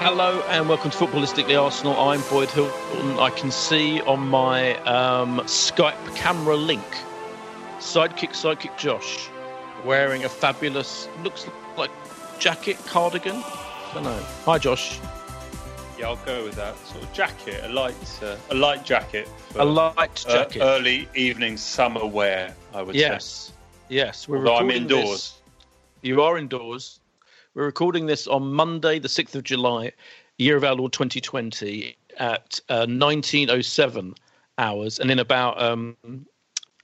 Hello and welcome to Footballistically Arsenal. I'm Boyd Hilton. I can see on my um, Skype camera link sidekick, sidekick Josh wearing a fabulous, looks like jacket, cardigan. I don't know. Hi, Josh. Yeah, I'll go with that sort of jacket, a light, uh, a light jacket. For, A light uh, jacket. early evening summer wear, I would say. Yes, yes. We're Although I'm indoors. this- You are indoors. We're recording this on Monday, the sixth of July, year of our Lord 2020, at uh, 1907 hours, and in about um,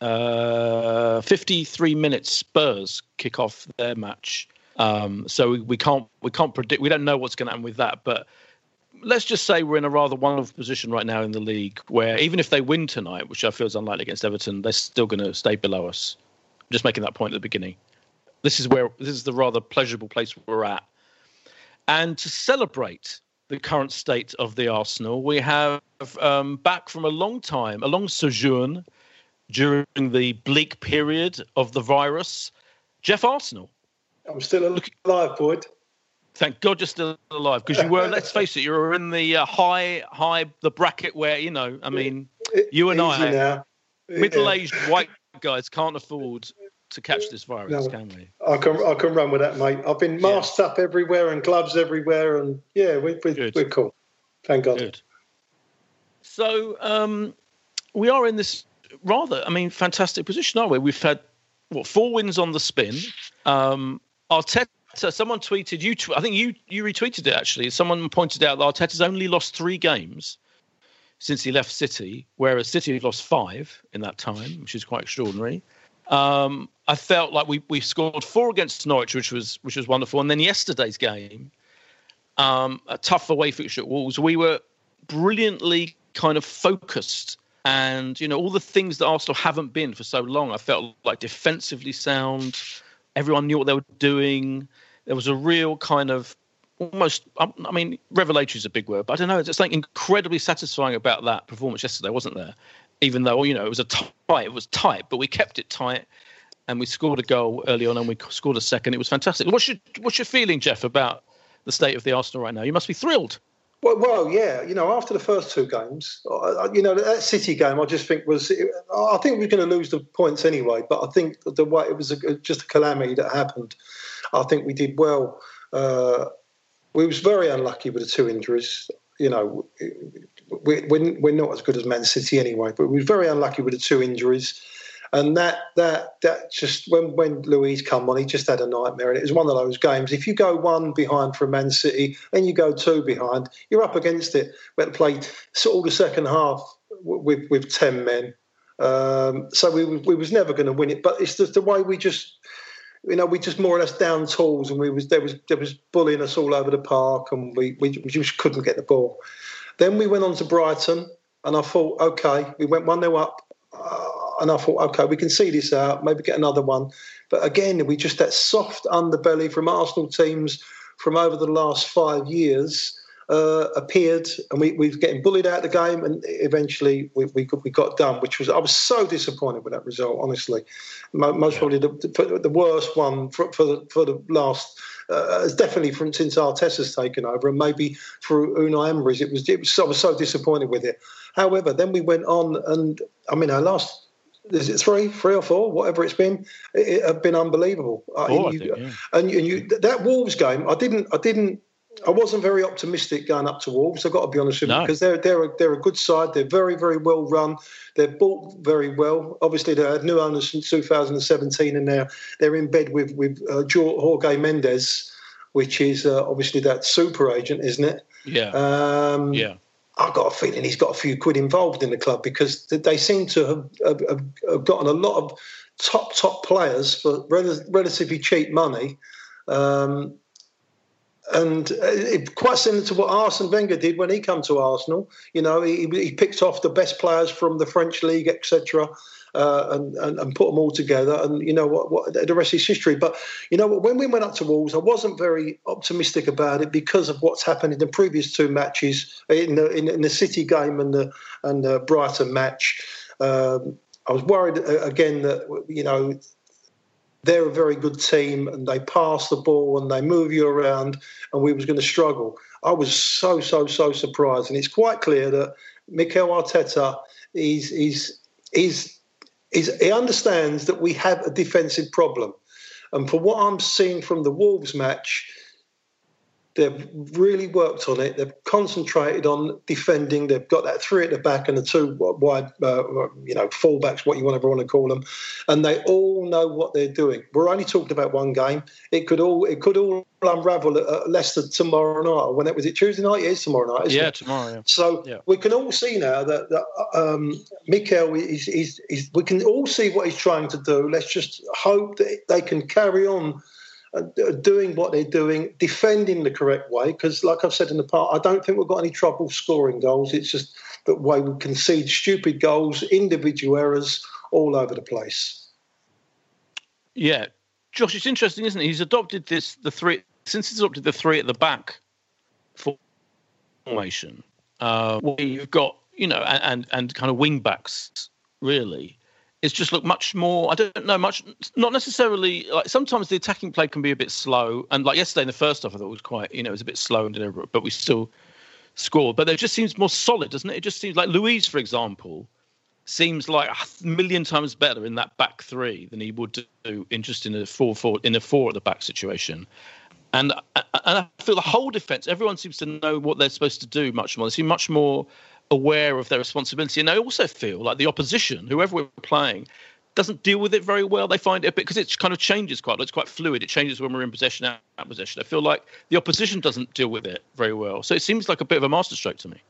uh, 53 minutes, Spurs kick off their match. Um, so we, we can't we can't predict. We don't know what's going to happen with that, but let's just say we're in a rather wonderful position right now in the league where even if they win tonight, which I feel is unlikely against Everton, they're still going to stay below us. I'm just making that point at the beginning. This is where this is the rather pleasurable place we're at. And to celebrate the current state of the Arsenal, we have um, back from a long time, a long sojourn during the bleak period of the virus, Jeff Arsenal. I'm still alive, Boyd. Thank God you're still alive because you were. let's face it, you were in the uh, high, high, the bracket where you know. I mean, you and I, now. middle-aged white guys, can't afford to catch this virus, No. can we? I can I can run with that, mate. I've been masked up everywhere and gloves everywhere, and yeah, we, we, we're cool. Thank God. Good. So um, we are in this rather, I mean, fantastic position, aren't we? We've had what four wins on the spin. Um, Arteta. Someone tweeted you. I think you you retweeted it actually. Someone pointed out that Arteta's only lost three games since he left City, whereas City have lost five in that time, which is quite extraordinary. Um, I felt like we we scored four against Norwich, which was which was wonderful, and then yesterday's game, um, a tough away fixture at Wolves, we were brilliantly kind of focused, and you know all the things that Arsenal haven't been for so long. I felt like defensively sound. Everyone knew what they were doing. There was a real kind of almost um, I mean revelatory is a big word, but I don't know. There's something incredibly satisfying about that performance yesterday, wasn't there? Even though you know it was a tight, it was tight, but we kept it tight, and we scored a goal early on, and we scored a second. It was fantastic. What's your what's your feeling, Jeff, about the state of the Arsenal right now? You must be thrilled. Well, well, yeah. You know, after the first two games, you know, that City game, I just think was. I think we're going to lose the points anyway. But I think the way it was a, just a calamity that happened. I think we did well. Uh, we was very unlucky with the two injuries. You know, we, we're, we're not as good as Man City anyway, but we were very unlucky with the two injuries. And that that that just when when Luiz come on, he just had a nightmare. And it was one of those games. If you go one behind from Man City and you go two behind, you're up against it. We had to play sort of the second half with with ten men. Um, so we we was never going to win it. But it's just the way we just you know, we just more or less down tools, and we was there was there was bullying us all over the park, and we we, we just couldn't get the ball. Then we went on to Brighton, and I thought, okay, we went one 0 up, uh, and I thought, okay, we can see this out, maybe get another one. But again, we just that soft underbelly from Arsenal teams from over the last five years uh, appeared, and we, we were getting bullied out of the game, and eventually we, we, we got done. Which was I was so disappointed with that result. Honestly, most probably the, the worst one for, for the for the last. Uh, definitely from since Arteta's taken over, and maybe through Unai Emery's, it was, it was. I was so disappointed with it. However, then we went on, and I mean, our last is it three, three or four, whatever it's been, it, it have been unbelievable. Four, uh, you, think, yeah. And, and you, that Wolves game, I didn't, I didn't I wasn't very optimistic going up to Wolves. I've got to be honest with you No. because they're they're a, they're a good side. They're very very well run. They're bought very well. Obviously, they had new owners since 2017, and now they're in bed with with uh, Jorge Mendes, which is uh, obviously that super agent, isn't it? Yeah. Um, yeah. I've got a feeling he's got a few quid involved in the club because they seem to have, have, have- have gotten a lot of top top players for rel- relatively cheap money. Um, and uh, it, quite similar to what Arsene Wenger did when he came to Arsenal. You know, he, he picked off the best players from the French league, etc., uh, and, and and put them all together. And you know what, what the rest is history. But you know what, when we went up to Wolves, I wasn't very optimistic about it because of what's happened in the previous two matches in the in, in the City game and the and the Brighton match. Um, I was worried uh, again that you know they're a very good team and they pass the ball and they move you around and we was going to struggle. I was so so so surprised and it's quite clear that Mikel Arteta is is is is he understands that we have a defensive problem. And for what I'm seeing from the Wolves match, they've really worked on it. They've concentrated on defending. They've got that three at the back and the two wide, uh, you know, fullbacks, what you want to want to call them, and they all know what they're doing. We're only talking about one game. It could all it could all unravel at, Leicester tomorrow night. When it was it Tuesday night? Yeah, it's tomorrow night. Isn't Yeah, it? tomorrow. Yeah. So Yeah. we can all see now that, that um, Mikel is, is, is. We can all see what he's trying to do. Let's just hope that they can carry on doing what they're doing, defending the correct way. Because, like I've said in the past, I don't think we've got any trouble scoring goals. It's just the way we concede stupid goals, individual errors all over the place. Yeah, Josh, it's interesting, isn't it? He's adopted this the three since he's adopted the three at the back formation, uh, where you've got you know and and, and kind of wing backs really. It's just looked much more. I don't know much. Not necessarily like sometimes the attacking play can be a bit slow, and like yesterday in the first half, I thought it was quite you know it was a bit slow and deliberate, but we still scored. But it just seems more solid, doesn't it? It just seems like Luiz, for example, seems like a million times better in that back three than he would do in just in a four four in a four at the back situation. And and I feel the whole defence, everyone seems to know what they're supposed to do much more. They seem much more aware of their responsibility, and I also feel like the opposition, whoever we're playing, doesn't deal with it very well. They find it a bit because it kind of changes quite. It's quite fluid. It changes when we're in possession, out of possession. I feel like the opposition doesn't deal with it very well. So it seems like a bit of a masterstroke to me.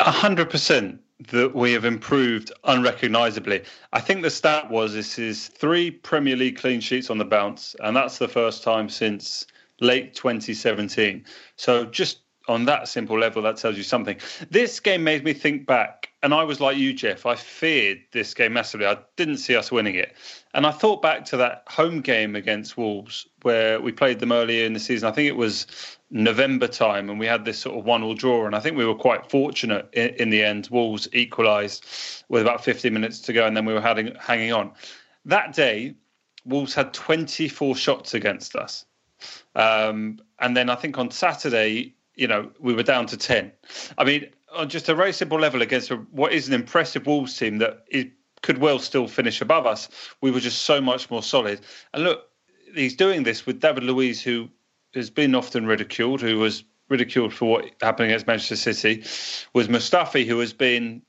A hundred percent that we have improved unrecognisably. I think the stat was this is three Premier League clean sheets on the bounce, and that's the first time since late 2017. So just on that simple level, that tells you something. This game made me think back, and I was like you, Jeff. I feared this game massively. I didn't see us winning it, and I thought back to that home game against Wolves where we played them earlier in the season. I think it was November time, and we had this sort of one-all draw. And I think we were quite fortunate in, in the end. Wolves equalised with about 50 minutes to go, and then we were having, hanging on. That day, Wolves had 24 shots against us. Um, and then I think on Saturday, you know, we were down to 10. I mean, on just a very simple level against what is an impressive Wolves team that could well still finish above us, we were just so much more solid. And look, he's doing this with David Luiz, who has been often ridiculed, who was ridiculed for what happened against Manchester City, was Mustafi, who has been,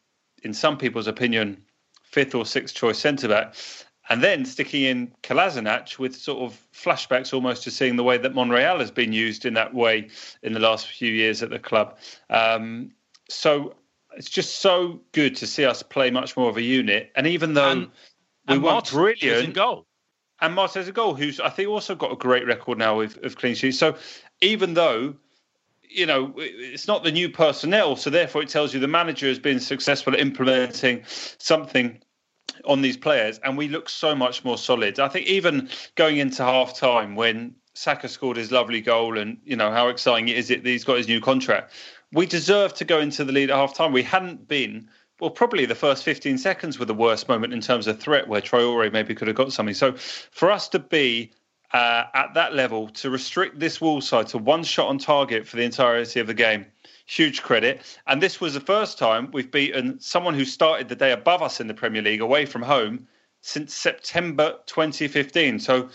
in some people's opinion, fifth or sixth choice centre back. And then sticking in Kolasinac with sort of flashbacks almost to seeing the way that Monreal has been used in that way in the last few years at the club. Um, so it's just so good to see us play much more of a unit. And even though And- we and weren't Martins brilliant, goal. and Martinez a goal, who's I think also got a great record now of, of clean sheets. So even though you know it's not the new personnel, so therefore it tells you the manager has been successful at implementing something on these players, and we look so much more solid. I think even going into half time when Saka scored his lovely goal, and you know how exciting it is that he's got his new contract. We deserved to go into the lead at half time. We hadn't been well, probably the first 15 seconds were the worst moment in terms of threat where Traore maybe could have got something. So for us to be uh, at that level, to restrict this wall side to one shot on target for the entirety of the game, huge credit. And this was the first time we've beaten someone who started the day above us in the Premier League away from home since September 2015. So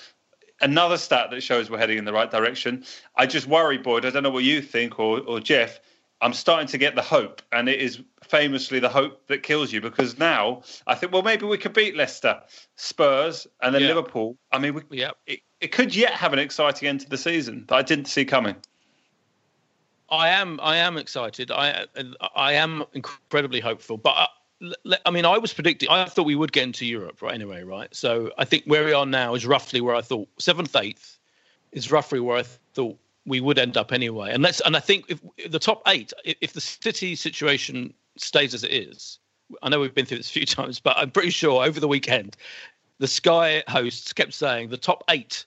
another stat that shows we're heading in the right direction. I just worry, Boyd. I don't know what you think or, or Jeff. I'm starting to get the hope, and it is famously the hope that kills you because now I think, well, maybe we could beat Leicester, Spurs, and then Yeah. Liverpool. I mean, we, Yeah. it, it could yet have an exciting end to the season that I didn't see coming. I am I am excited. I I am incredibly hopeful. But uh, I, l- I mean, I was predicting. I thought we would get into Europe, right? Anyway, right. So I think where we are now is roughly where I thought seventh, eighth is roughly where I thought we would end up anyway. And let's and I think if, if the top eight, if, if the City situation stays as it is, I know we've been through this a few times, but I'm pretty sure over the weekend, the Sky hosts kept saying the top eight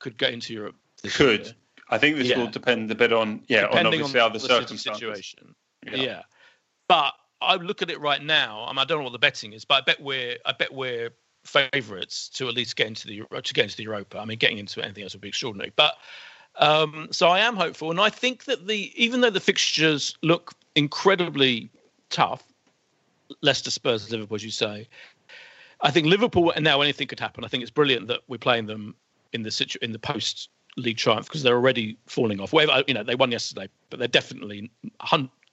could get into Europe. Could. year. I think this Yeah. will depend a bit on, yeah, on obviously on other the City circumstances. situation. Yeah. Yeah. but I look at it right now. I, mean, I don't know what the betting is, but I bet we're I bet we're favourites to at least get into the to get into the Europa. I mean, getting into anything else would be extraordinary. But um, so I am hopeful, and I think that the even though the fixtures look incredibly tough, Leicester, Spurs, Liverpool, as you say, I think Liverpool and now anything could happen. I think it's brilliant that we're playing them in the situ- in the post league triumph because they're already falling off. Whatever you know, they won yesterday, but they're definitely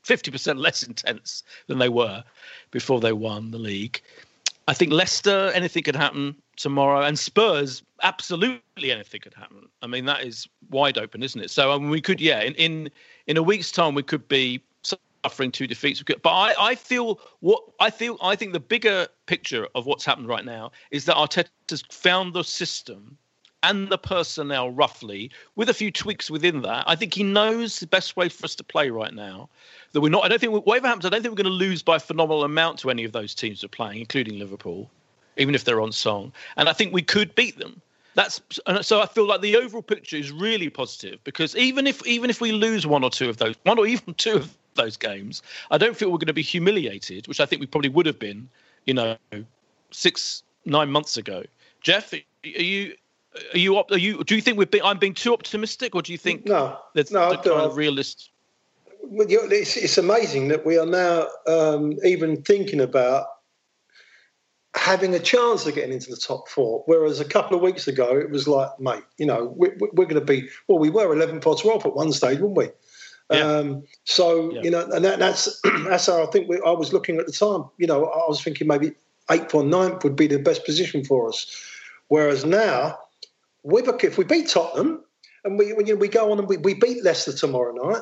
fifty percent less intense than they were before they won the league. I think Leicester, anything could happen tomorrow, and Spurs, absolutely anything could happen. I mean, that is wide open, isn't it? So mean, we could, yeah, in in, in a week's time, we could be suffering two defeats. But I, I feel what I feel. I think the bigger picture of what's happened right now is that Arteta's found the system and the personnel roughly, with a few tweaks within that. I think he knows the best way for us to play right now. That we're not. I don't think whatever happens. I don't think we're going to lose by a phenomenal amount to any of those teams we're playing, including Liverpool, even if they're on song. And I think we could beat them. That's so I feel like the overall picture is really positive because even if even if we lose one or two of those, one or even two of those games, I don't feel we're going to be humiliated, which I think we probably would have been, you know, six nine months ago. Jeff, are you are you are you do you think we're being I'm being too optimistic, or do you think No, that's no, the kind of realist? Well, it's, it's amazing that we are now um, even thinking about having a chance of getting into the top four. Whereas a couple of weeks ago, it was like, mate, you know, we, we're going to be, well, we were 11 for 12 at one stage, weren't we? Yeah. Um, so, Yeah. you know, and that, that's, that's how I think we, I was looking at the time. You know, I was thinking maybe eighth or ninth would be the best position for us. Whereas now, if we beat Tottenham and we, you know, we go on and we, we beat Leicester tomorrow night,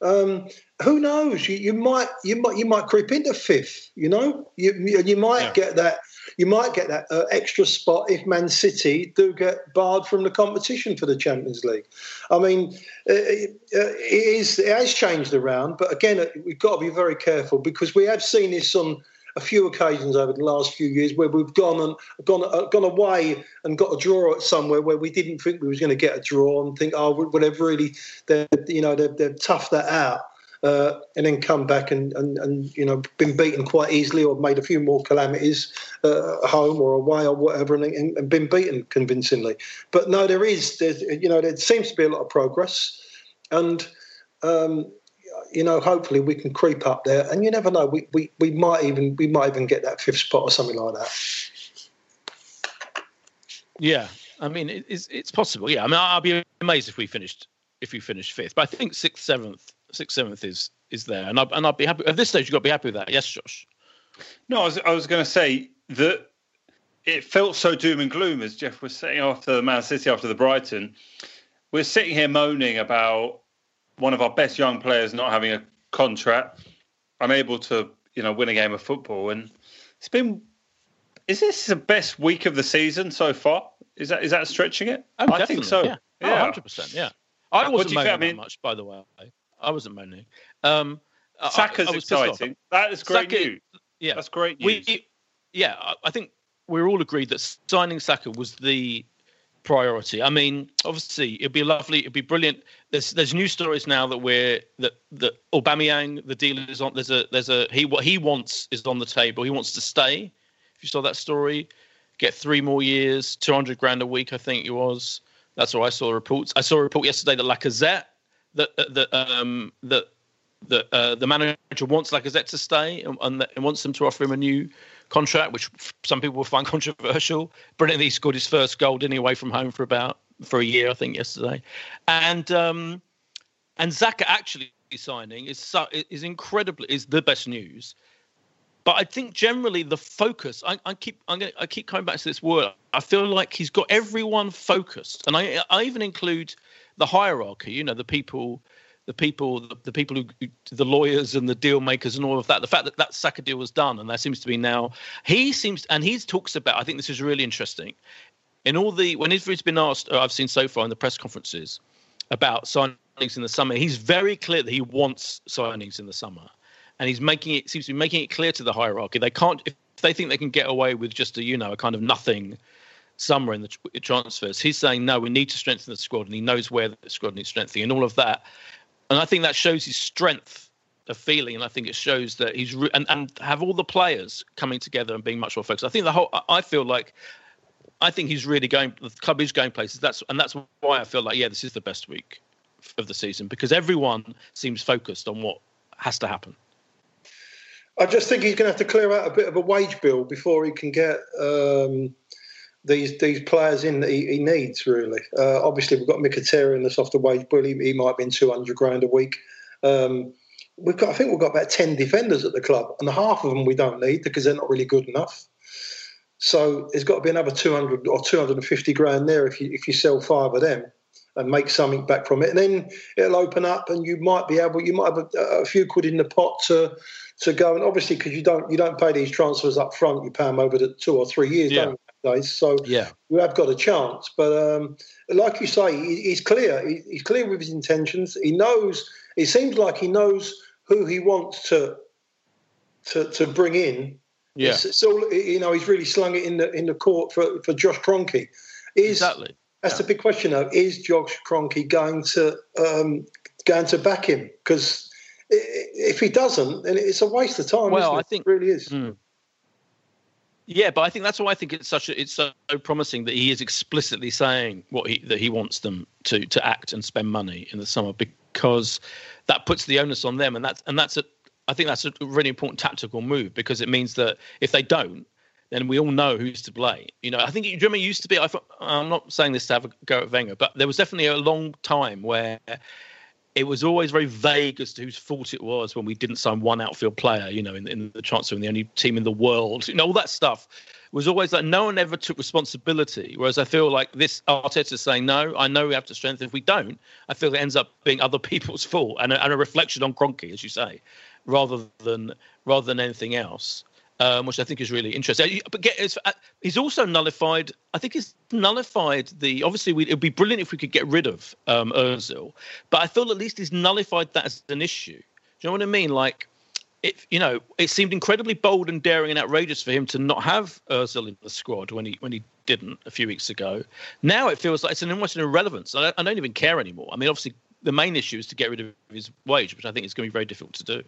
um, who knows? You, you might you might you might creep into fifth. You know, you you, you might Yeah. get that you might get that uh, extra spot if Man City do get barred from the competition for the Champions League. I mean, uh, it, uh, it is it has changed around, but again, uh, we've got to be very careful because we have seen this on a few occasions over the last few years where we've gone and gone uh, gone away and got a draw at somewhere where we didn't think we was going to get a draw and think, oh, well, they've really, they you know, they've, they've toughed that out. Uh, and then come back and, and, and you know been beaten quite easily or made a few more calamities uh, at home or away or whatever and, and, and been beaten convincingly. But no, there is there's you know there seems to be a lot of progress, and um, you know hopefully we can creep up there. And you never know, we, we, we might even we might even get that fifth spot or something like that. Yeah, I mean it's it's possible. Yeah, I mean I'll be amazed if we finished if we finished fifth, but I think sixth, seventh, sixth, seventh is is there, and I and I'd be happy at this stage. You've got to be happy with that. Yes, Josh. No, I was, I was going to say that it felt so doom and gloom as Jeff was saying after the Man City, after the Brighton. We're sitting here moaning about one of our best young players not having a contract, unable to, you know, win a game of football, and it's been. Is this the best week of the season so far? Is that is that stretching it? Oh, I think so. Yeah. Oh, 100%. Yeah. I wasn't do you think? moaning I mean- much, by the way. I wasn't moaning. Um, Saka's I was exciting. That is great Saka- news. Yeah, That's great news. We, yeah, I- I think we're all agreed that signing Saka was the priority. I mean, obviously, it'd be lovely, it'd be brilliant. There's there's news stories now that we're that that Aubameyang, the deal is on. There's a there's a he what he wants is on the table. He wants to stay. If you saw that story, get three more years, two hundred grand a week, I think it was. That's what I saw reports. I saw a report yesterday that Lacazette that that um that that uh, the manager wants Lacazette to stay and, and, and wants them to offer him a new contract, which some people will find controversial. Brilliantly, scored his first goal, didn't he, away from home for about for a year, I think, yesterday. And um, and Saka actually signing is so, is incredibly is the best news. But I think generally the focus. I, I keep I'm gonna, I keep coming back to this word. I feel like he's got everyone focused, and I I even include the hierarchy. You know, the people the people the, people who the lawyers and the deal makers and all of that the fact that that Saka deal was done and there seems to be now he seems and he talks about I think this is really interesting in all the whenever he's been asked uh, I've seen so far in the press conferences about signings in the summer he's very clear that he wants signings in the summer and he's making it seems to be making it clear to the hierarchy they can't if they think they can get away with just a you know a kind of nothing summer in the transfers. He's saying no, we need to strengthen the squad, and he knows where the squad needs strengthening, and all of that. And I think that shows his strength of feeling, and I think it shows that he's re- and and have all the players coming together and being much more focused. I think the whole. I- feel like. I think he's really going. The club is going places. That's and that's why I feel like yeah, this is the best week of the season because everyone seems focused on what has to happen. I just think he's going to have to clear out a bit of a wage bill before he can get um, these these players in that he, he needs. Really, uh, obviously we've got Mkhitaryan that's off the wage bill. He, he might be in two hundred grand a week. Um, we've got, I think we've got about ten defenders at the club, and half of them we don't need because they're not really good enough. So there's got to be another two hundred or two hundred and fifty grand there if you if you sell five of them and make something back from it, and then it'll open up, and you might be able, you might have a, a few quid in the pot to to go. And obviously, because you don't you don't pay these transfers up front, you pay them over the two or three years, Yeah. don't you, nowadays? So Yeah. you have got a chance. But um, like you say, he, he's clear. He, he's clear with his intentions. He knows. It seems like he knows who he wants to to to bring in. Yeah. It's, it's you know. He's really slung it in the in the court for for Josh Kroenke. Is Exactly. that's the big question though. Is Josh Kroenke going to um, going to back him? Because if he doesn't, then it's a waste of time. Well, isn't it? I think- it really is. Mm. Yeah, but I think that's why I think it's such a, it's so promising that he is explicitly saying what he that he wants them to to act and spend money in the summer because that puts the onus on them and that's and that's a I think that's a really important tactical move because it means that if they don't then we all know who's to blame. You know, I think you remember used to be I'm not saying this to have a go at Wenger, but there was definitely a long time where it was always very vague as to whose fault it was when we didn't sign one outfield player, you know, in, in the transfer and the only team in the world, you know, all that stuff it was always like no one ever took responsibility. Whereas I feel like this Arteta saying, no, I know we have to strengthen. If we don't, I feel it ends up being other people's fault and a, and a reflection on Kroenke, as you say, rather than rather than anything else. Um, which I think is really interesting. But get, uh, he's also nullified. I think he's nullified the. Obviously, it'd be brilliant if we could get rid of um, Özil, but I feel at least he's nullified that as an issue. Do you know what I mean? Like, it, you know, it seemed incredibly bold and daring and outrageous for him to not have Özil in the squad when he when he didn't a few weeks ago. Now it feels like it's an almost an irrelevance. I don't, I don't even care anymore. I mean, obviously, the main issue is to get rid of his wage, which I think is going to be very difficult to do.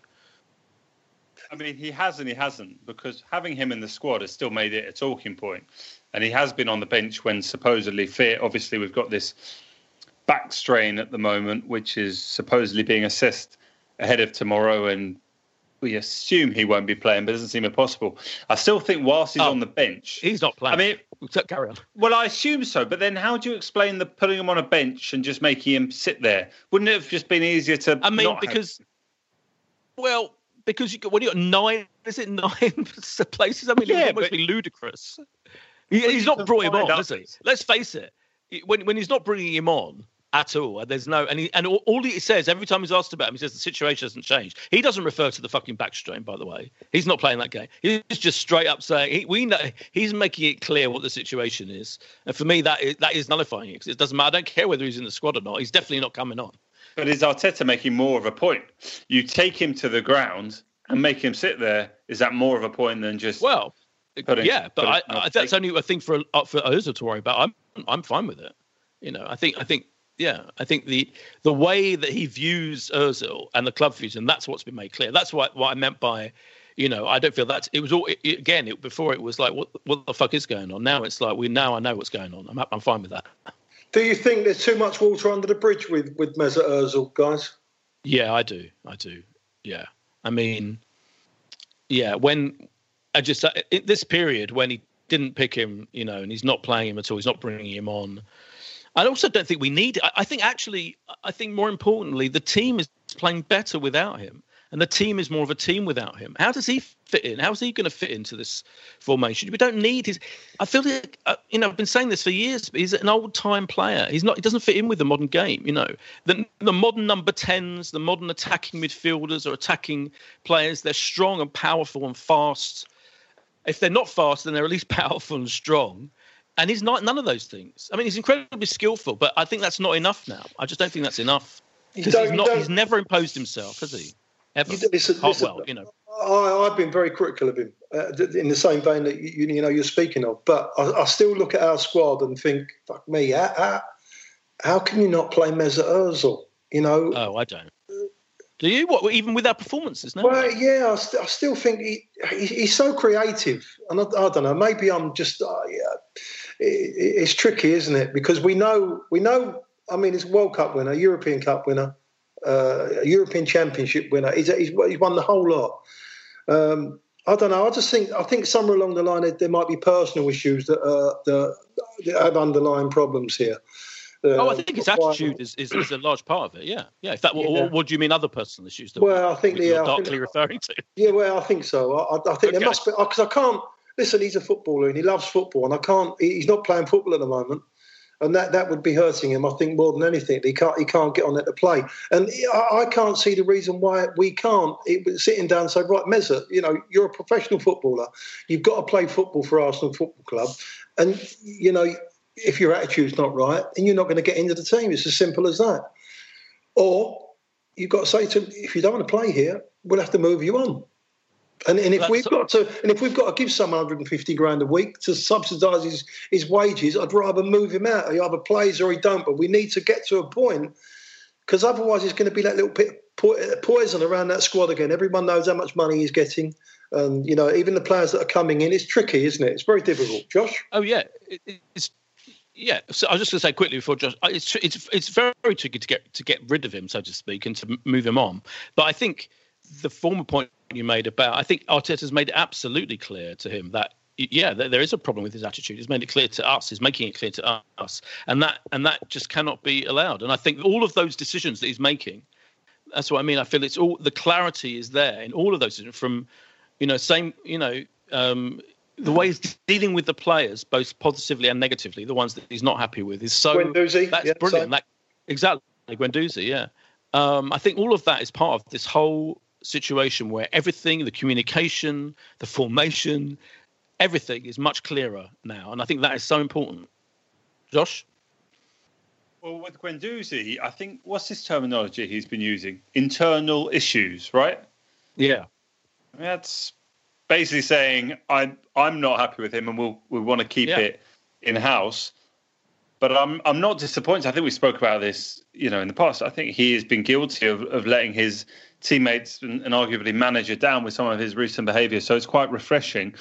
I mean, he has and he hasn't because having him in the squad has still made it a talking point, and he has been on the bench when supposedly fit. Obviously, we've got this back strain at the moment, which is supposedly being assessed ahead of tomorrow, and we assume he won't be playing, but it doesn't seem impossible. I still think whilst he's Oh, on the bench, He's not playing. I mean, carry on. well, I assume so, but then how do you explain the putting him on a bench and just making him sit there? Wouldn't it have just been easier to? I mean, not have- because, well, because you got when you got nine, is it nine places? I mean, Yeah, it must be ludicrous. He's not brought him on, has he? Let's face it. When when he's not bringing him on at all, and there's no, and he, and all, all he says every time he's asked about him, he says the situation hasn't changed. He doesn't refer to the fucking back strain, by the way. He's not playing that game. He's just straight up saying he, we know he's making it clear what the situation is. And for me, that is that is nullifying it 'cause it doesn't matter. I don't care whether he's in the squad or not. He's definitely not coming on. But is Arteta making more of a point? You take him to the ground and make him sit there. Is that more of a point than just Well, Putting- yeah, but I, on that's only a thing for uh, for Ozil to worry about. I'm I'm fine with it. You know, I think I think yeah, I think the the way that he views Ozil and the club views him, that's what's been made clear. That's what what I meant by, you know, I don't feel that it was all it- again. It, before it was like, what what the fuck is going on? Now it's like we now I know what's going on. I'm I'm fine with that. Do you think there's too much water under the bridge with with Mesut Ozil, guys? Yeah, I do. I do. Yeah. I mean, yeah, when I just, uh, in this period when he didn't pick him, you know, and he's not playing him at all, he's not bringing him on. I also don't think we need, I, I think actually, I think more importantly, the team is playing better without him. And the team is more of a team without him. How does he fit in? How is he going to fit into this formation? We don't need his. I feel like uh, you know I've been saying this for years. But he's an old time player. He's not. He doesn't fit in with the modern game. You know the the modern number tens, the modern attacking midfielders or attacking players. They're strong and powerful and fast. If they're not fast, then they're at least powerful and strong. And he's not none of those things. I mean, he's incredibly skillful, but I think that's not enough now. I just don't think that's enough because he's not. He's never imposed himself, has he? Ever. You listen- you know. I, I've been very critical of him uh, in the same vein that you, you know you're speaking of. But I, I still look at our squad and think, fuck me, how, how, how can you not play Mesut Ozil? You know, Oh, I don't. Do you? What? Even with our performances? No. Well, yeah, I, st- I still think he, he he's so creative, and I, I don't know. Maybe I'm just uh, yeah, it, it's tricky, isn't it? Because we know we know. I mean, he's a World Cup winner, European Cup winner, uh, a European Championship winner. He's, he's he's won the whole lot. Um, I don't know. I just think I think somewhere along the line there, there might be personal issues that uh, that, that have underlying problems here. oh, I Uh, think his attitude is, is, is a large part of it. Yeah, yeah. If that, what, Yeah. what do you mean? Other personal issues? That Well, I think you're yeah, I think- darkly referring to. Yeah, well, I think so. I, I- I think there must be because I can't listen. He's a footballer and he loves football, and I can't. He's not playing football at the moment, and that, that would be hurting him. I think more than anything, he can't he can't get on there to play, and I, I can't see the reason why we can't. It, sitting down and say, right, Mesut, you know, you're a professional footballer. You've got to play football for Arsenal Football Club, and you know. If your attitude's not right, then you're not going to get into the team. It's as simple as that. Or you've got to say to him, if you don't want to play here, we'll have to move you on. And, and if That's- we've got to, and if we've got to give someone 150 grand a week to subsidise his, his wages, I'd rather move him out. He either plays or he don't. But we need to get to a point because otherwise it's going to be that little bit poison around that squad again. Everyone knows how much money he's getting, and you know even the players that are coming in. It's tricky, isn't it? It's very difficult. Josh. Oh yeah, it's yeah. So I was just going to say quickly before Josh, it's it's it's very, very tricky to get to get rid of him, so to speak, and to move him on. But I think the former point you made about, I think Arteta's made it absolutely clear to him that yeah, there is a problem with his attitude. He's made it clear to us. He's making it clear to us, and that and that just cannot be allowed. And I think all of those decisions that he's making, that's what I mean. I feel it's all the clarity is there in all of those decisions from, you know, same, you know, um, the way he's dealing with the players, both positively and negatively, the ones that he's not happy with, is so Guendouzi, that's yeah, brilliant. That exactly Guendouzi, yeah. Um, I think all of that is part of this whole situation where everything, the communication, the formation, everything is much clearer now, and I think that is so important. Josh, Well, with Guendouzi, I think what's his terminology he's been using? Internal issues, right? yeah, That's basically saying I'm I'm not happy with him, and we'll we want to keep Yeah. it in house. But I'm I'm not disappointed. I think we spoke about this, you know, in the past. I think he has been guilty of, of letting his teammates and, and arguably manager down with some of his recent behaviour. So it's quite refreshing.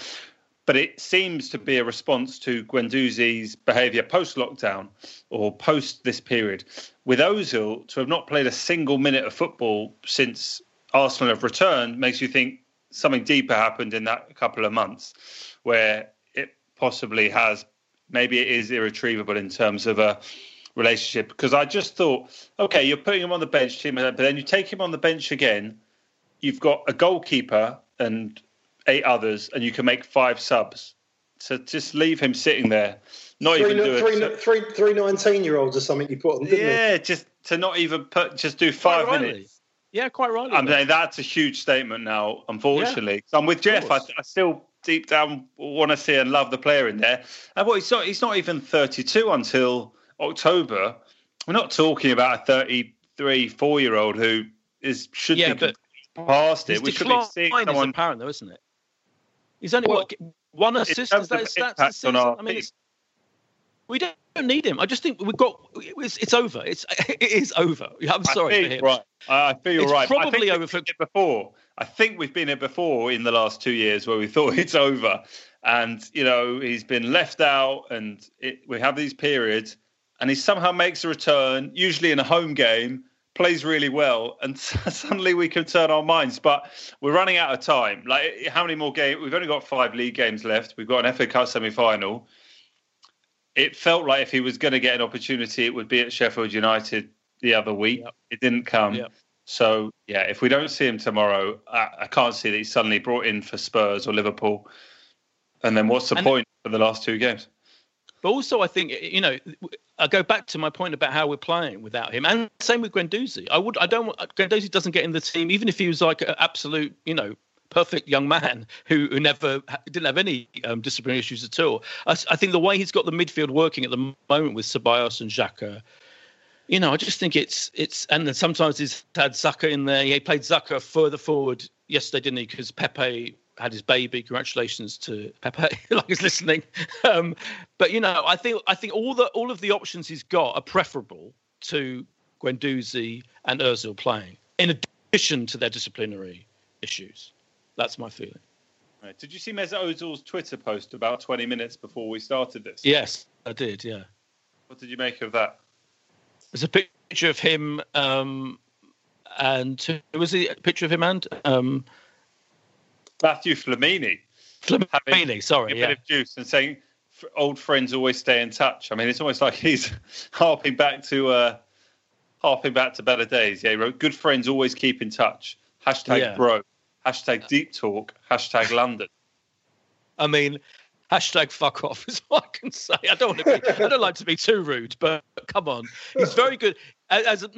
But it seems to be a response to Guendouzi's behaviour post lockdown or post this period. With Ozil to have not played a single minute of football since Arsenal have returned makes you think something deeper happened in that couple of months where it possibly has maybe it is irretrievable in terms of a relationship because I just thought okay you're putting him on the bench team but then you take him on the bench again you've got a goalkeeper and eight others, and you can make five subs. So just leave him sitting there, not three, even do it. three, three, three 19 year olds or something you put on, didn't yeah, just to not even put, just do Quite five rightly. minutes. Yeah, quite right. I mean, saying that's a huge statement now, unfortunately. So I'm with Jeff. I. I still deep down want to see and love the player in there. And what he's not, he's not even 32 until October. We're not talking about a 33, four year old who is should Yeah, be past it. We should be seeing is someone. apparent, though, isn't it? He's only Well, what one assist. Is that his stats impact this on season? our I mean, it's, we don't need him. I just think we've got. It's, it's over. It's it is over. I'm sorry I for think, him. Right. I feel you're It's right. probably think over for- before. I think we've been here before in the last two years where we thought it's over, and you know he's been left out, and it, we have these periods, and he somehow makes a return, usually in a home game, plays really well, and suddenly we can turn our minds. But we're running out of time. Like how many more games? We've only got five league games left. We've got an FA Cup semi-final. It felt like if he was going to get an opportunity, it would be at Sheffield United the other week. Yep. It didn't come. Yep. So yeah, if we don't see him tomorrow, I, I can't see that he's suddenly brought in for Spurs or Liverpool. And then what's the And- point for the last two games? But also, I think you know, I go back to my point about how we're playing without him, and same with Guendouzi. I would, I don't want Guendouzi doesn't get in the team, even if he was like an absolute, you know, perfect young man who, who never didn't have any um, disciplinary issues at all. I think the way he's got the midfield working at the moment with Ceballos and Xhaka, you know, I just think it's it's, and then sometimes he's had Saka in there. He played Saka further forward yesterday, didn't he? Because Pepe had his baby. Congratulations to Pepe, like he's listening. Um, but you know, I think I think all the all of the options he's got are preferable to Guendouzi and Özil playing, in addition to their disciplinary issues. That's my feeling. Right. Did you see Mesut Ozil's Twitter post about 20 minutes before we started this? Yes, I did. Yeah, What did you make of that? there's a picture of him, um, and who was the picture of him and um, Matthew Flamini Flamini. Sorry, a yeah. bit of juice and saying old friends always stay in touch. I mean, it's almost like he's harping back to uh, harping back to better days. Yeah, he wrote, "Good friends always keep in touch." Hashtag Yeah. bro. Hashtag deep talk. Hashtag London. I mean, hashtag fuck off is what I can say. I don't want to be, I don't like to be too rude, but come on, he's very good. As, as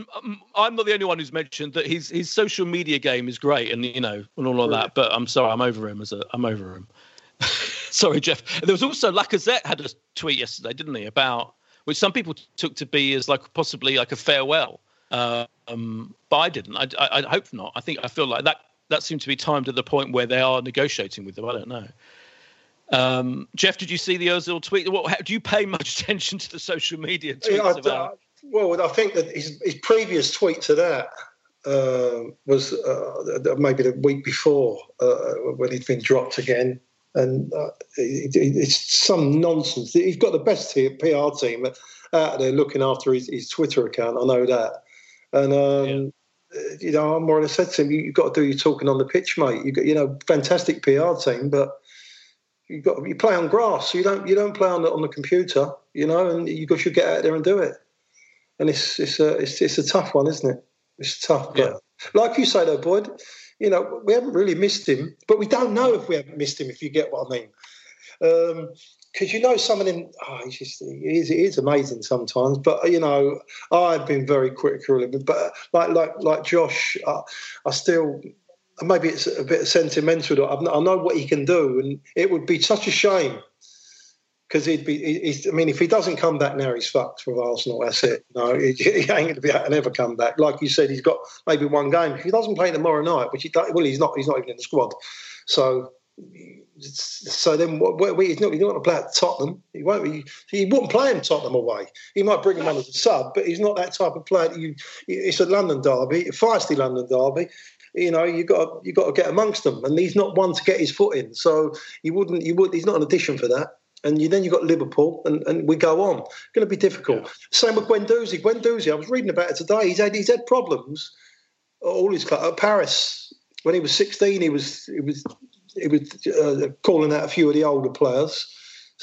I'm not the only one who's mentioned that his his social media game is great, and you know, and all of that. But I'm sorry, I'm over him as a, I'm over him. sorry, Jeff. There was also Lacazette had a tweet yesterday, didn't he, about which some people took to be as like possibly like a farewell. Um, but I didn't. I, I, I hope not. I think I feel like that that seemed to be timed at the point where they are negotiating with them. I don't know. Um, Jeff, did you see the Ozil tweet? What, how, do you pay much attention to the social media tweets Yeah, I- about? Well, I think that his, his previous tweet to that uh, was uh, maybe the week before uh, when he'd been dropped again. And uh, it, it- it's some nonsense. He's got the best PR team out there looking after his, his Twitter account. I know that. And, um, you know, I more or less said to him, you, you've got to do your talking on the pitch, mate. You've got, you know, fantastic PR team, but you got you play on grass. You don't you don't play on the on the computer. You know, and you got should get out there and do it. And it's it's a it's, it's a tough one, isn't it? It's tough. But like you say though, Boyd, you know, we haven't really missed him, but we don't know if we haven't missed him. If you get what I mean. Um, because you know, some of them, oh, he's just, he is, he is amazing sometimes. But you know, I've been very critical of him. But like, like, like Josh, I, I still, maybe it's a bit sentimental. I know what he can do, and it would be such a shame because he'd be. I mean, if he doesn't come back now, he's fucked with Arsenal. That's it. No, he, he ain't going to be able to never come back. Like you said, he's got maybe one game. If he doesn't play tomorrow night, which he don't, well, he's not. He's not even in the squad. So. So then, what, he's not. He's not going to play at Tottenham. He won't. He, he wouldn't play him Tottenham away. He might bring him on as a sub, but he's not that type of player. You, it's a London derby, a feisty London derby you know, you got you got to get amongst them, and he's not one to get his foot in. So you wouldn't, you would. He's not an addition for that. And you, then you've got Liverpool, and, and we go on. Going to be difficult. Same with Guendouzi. Guendouzi, I was reading about it today. He's had he's had problems. All his club at Paris when he was 16, he was he was he was uh, calling out a few of the older players.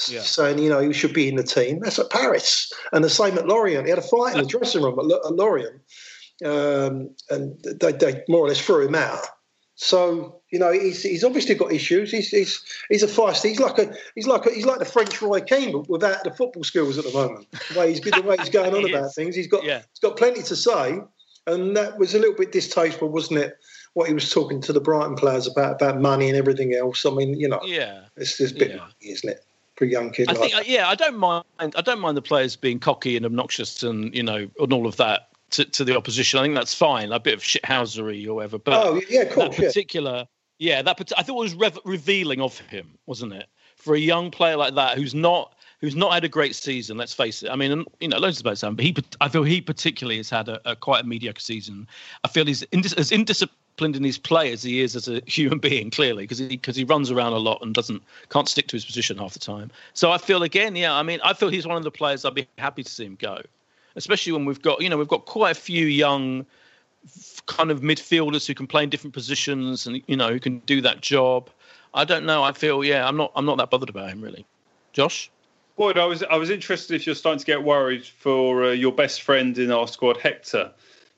Yeah. Saying, you know, he should be in the team. That's at Paris. And the same at Lorient. He had a fight in the dressing room at, at Lorient um, and they, they more or less threw him out. So you know he's, he's obviously got issues. He's, he's he's a feisty. He's like a he's like a, he's like the French Roy Keane, but without the football skills at the moment. The way he's the way he's going on He about is. things, he's got Yeah. he's got plenty to say, and that was a little bit distasteful, wasn't it? What he was talking to the Brighton players about about money and everything else. I mean, you know, Yeah. it's just a bit, Yeah. isn't it, for a young kid I like think, that? yeah, I don't mind. I don't mind the players being cocky and obnoxious, and you know, and all of that to, to the opposition. I think that's fine. A bit of shithousery or whatever. But Oh, yeah, course, that yeah. particular, yeah, that I thought it was rev- revealing of him, wasn't it? For a young player like that, who's not who's not had a great season. Let's face it. I mean, you know, loads of players have, but he, I feel he particularly has had a, a quite a mediocre season. I feel he's indis- as indisciplined in his play as he is as a human being, clearly, because he because he runs around a lot and doesn't can't stick to his position half the time. So I feel again, yeah, I mean, I feel he's one of the players I'd be happy to see him go, especially when we've got you know we've got quite a few young kind of midfielders who can play in different positions and you know who can do that job. I don't know. I feel yeah, I'm not I'm not that bothered about him really. Josh. Boyd, I was I was interested if you're starting to get worried for uh, your best friend in our squad, Hector,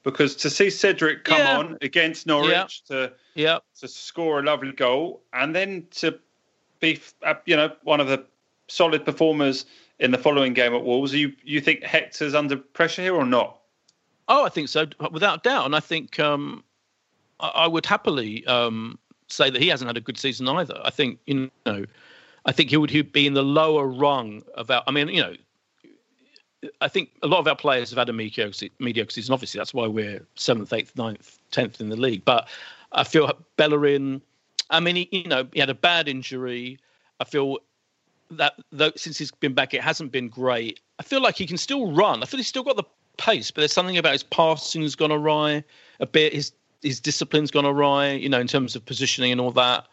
because to see Cedric come Yeah. on against Norwich to yeah to score a lovely goal and then to be uh, you know one of the solid performers in the following game at Wolves, you you think Hector's under pressure here or not? Oh, I think so, without doubt. And I think um, I, I would happily um, say that he hasn't had a good season either. I think you know, I think he would he'd be in the lower rung of our. I mean, you know, I think a lot of our players have had a mediocre, mediocre season. Obviously, that's why we're seventh, eighth, ninth, tenth in the league. But I feel Bellerin. I mean, he, you know, he had a bad injury. I feel that though since he's been back, it hasn't been great. I feel like he can still run. I feel he's still got the pace, but there's something about his passing's gone awry a bit. His his discipline's gone awry, you know, in terms of positioning and all that.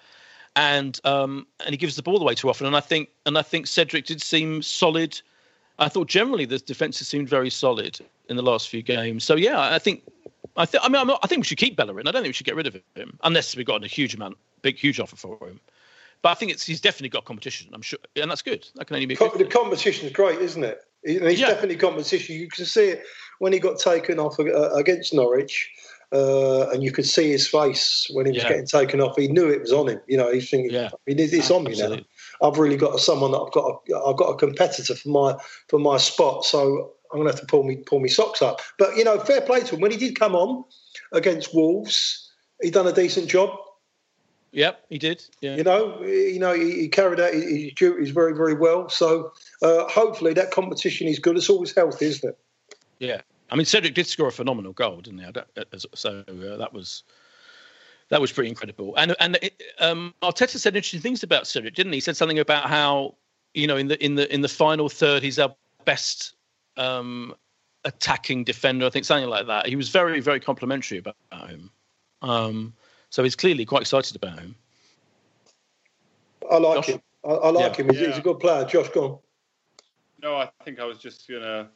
And um, and he gives the ball away too often. And I think and I think Cedric did seem solid. I thought generally the defense has seemed very solid in the last few games. So yeah, I think I think I mean I'm not, I think we should keep Bellerin. I don't think we should get rid of him unless we've got a huge amount, big huge offer for him. But I think it's he's definitely got competition. I'm sure, and that's good. That can only be good. the competition's great, isn't it? He- He's Yeah. definitely competition. You can see it when he got taken off uh, against Norwich, uh, and you could see his face when he was Yeah. getting taken off. He knew it was on him. You know, he's thinking, Yeah. I mean, it's it's on me now. I've really got someone that I've got. A, I've got a competitor for my for my spot. So I'm gonna have to pull me pull me socks up. But you know, fair play to him when he did come on against Wolves. He done a decent job. Yep, he did. Yeah. You know, you know, he, he carried out his duties very, very well. So uh, hopefully that competition is good. It's always healthy, isn't it? Yeah, I mean Cedric did score a phenomenal goal, didn't he? Uh, So uh, that was that was pretty incredible. And and um, Arteta said interesting things about Cedric, didn't he? He said something about how you know in the in the in the final third he's our best um, attacking defender. I think something like that. He was very very complimentary about him. Um, so he's clearly quite excited about him. I like Josh? him. I, I like Yeah. him. He's, Yeah. he's a good player. Josh, go on. No, I think I was just gonna.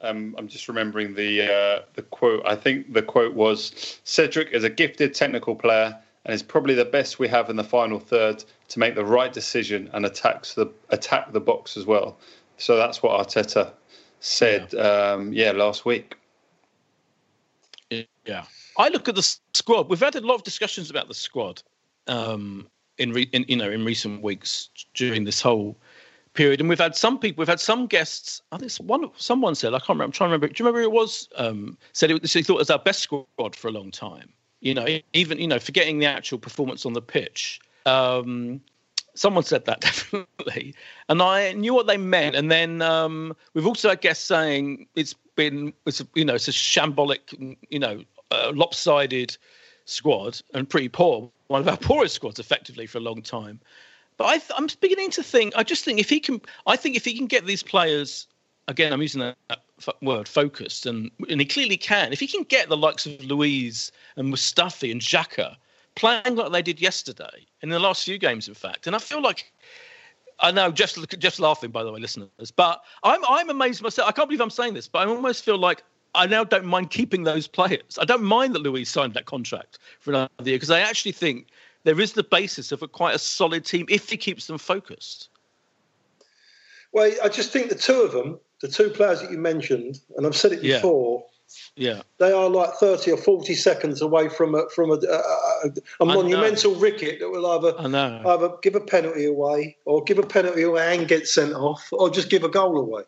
Um, I'm just remembering the uh, the quote. I think the quote was Cedric is a gifted technical player and is probably the best we have in the final third to make the right decision and attacks the attack the box as well. So that's what Arteta said. Yeah, um, yeah last week. Yeah, I look at the squad. We've had a lot of discussions about the squad um, in, re- in you know in recent weeks during this whole period, and we've had some people. We've had some guests. I think one someone said I can't remember. I'm trying to remember. Do you remember who it was? Um, said it, he thought it was our best squad for a long time. You know, even you know, forgetting the actual performance on the pitch. Um, someone said that definitely, and I knew what they meant. And then um, we've also had guests saying it's been, it's you know, it's a shambolic, you know, uh, lopsided squad and pretty poor. One of our poorest squads, effectively, for a long time. But I I'm beginning to think. I just think if he can, I think if he can get these players, again, I'm using that word, focused, and and he clearly can. If he can get the likes of Luiz and Mustafi and Xhaka playing like they did yesterday in the last few games, in fact, and I feel like. I know Jeff's, Jeff's laughing, by the way, listeners. But I'm I'm amazed myself. I can't believe I'm saying this, but I almost feel like I now don't mind keeping those players. I don't mind that Luiz signed that contract for another year because I actually think there is the basis of a quite a solid team if he keeps them focused. Well, I just think the two of them, the two players that you mentioned, and I've said it Yeah. before, Yeah. They are like 30 or 40 seconds away from a, from a, a, a monumental ricket that will either, either give a penalty away or give a penalty away and get sent off or just give a goal away,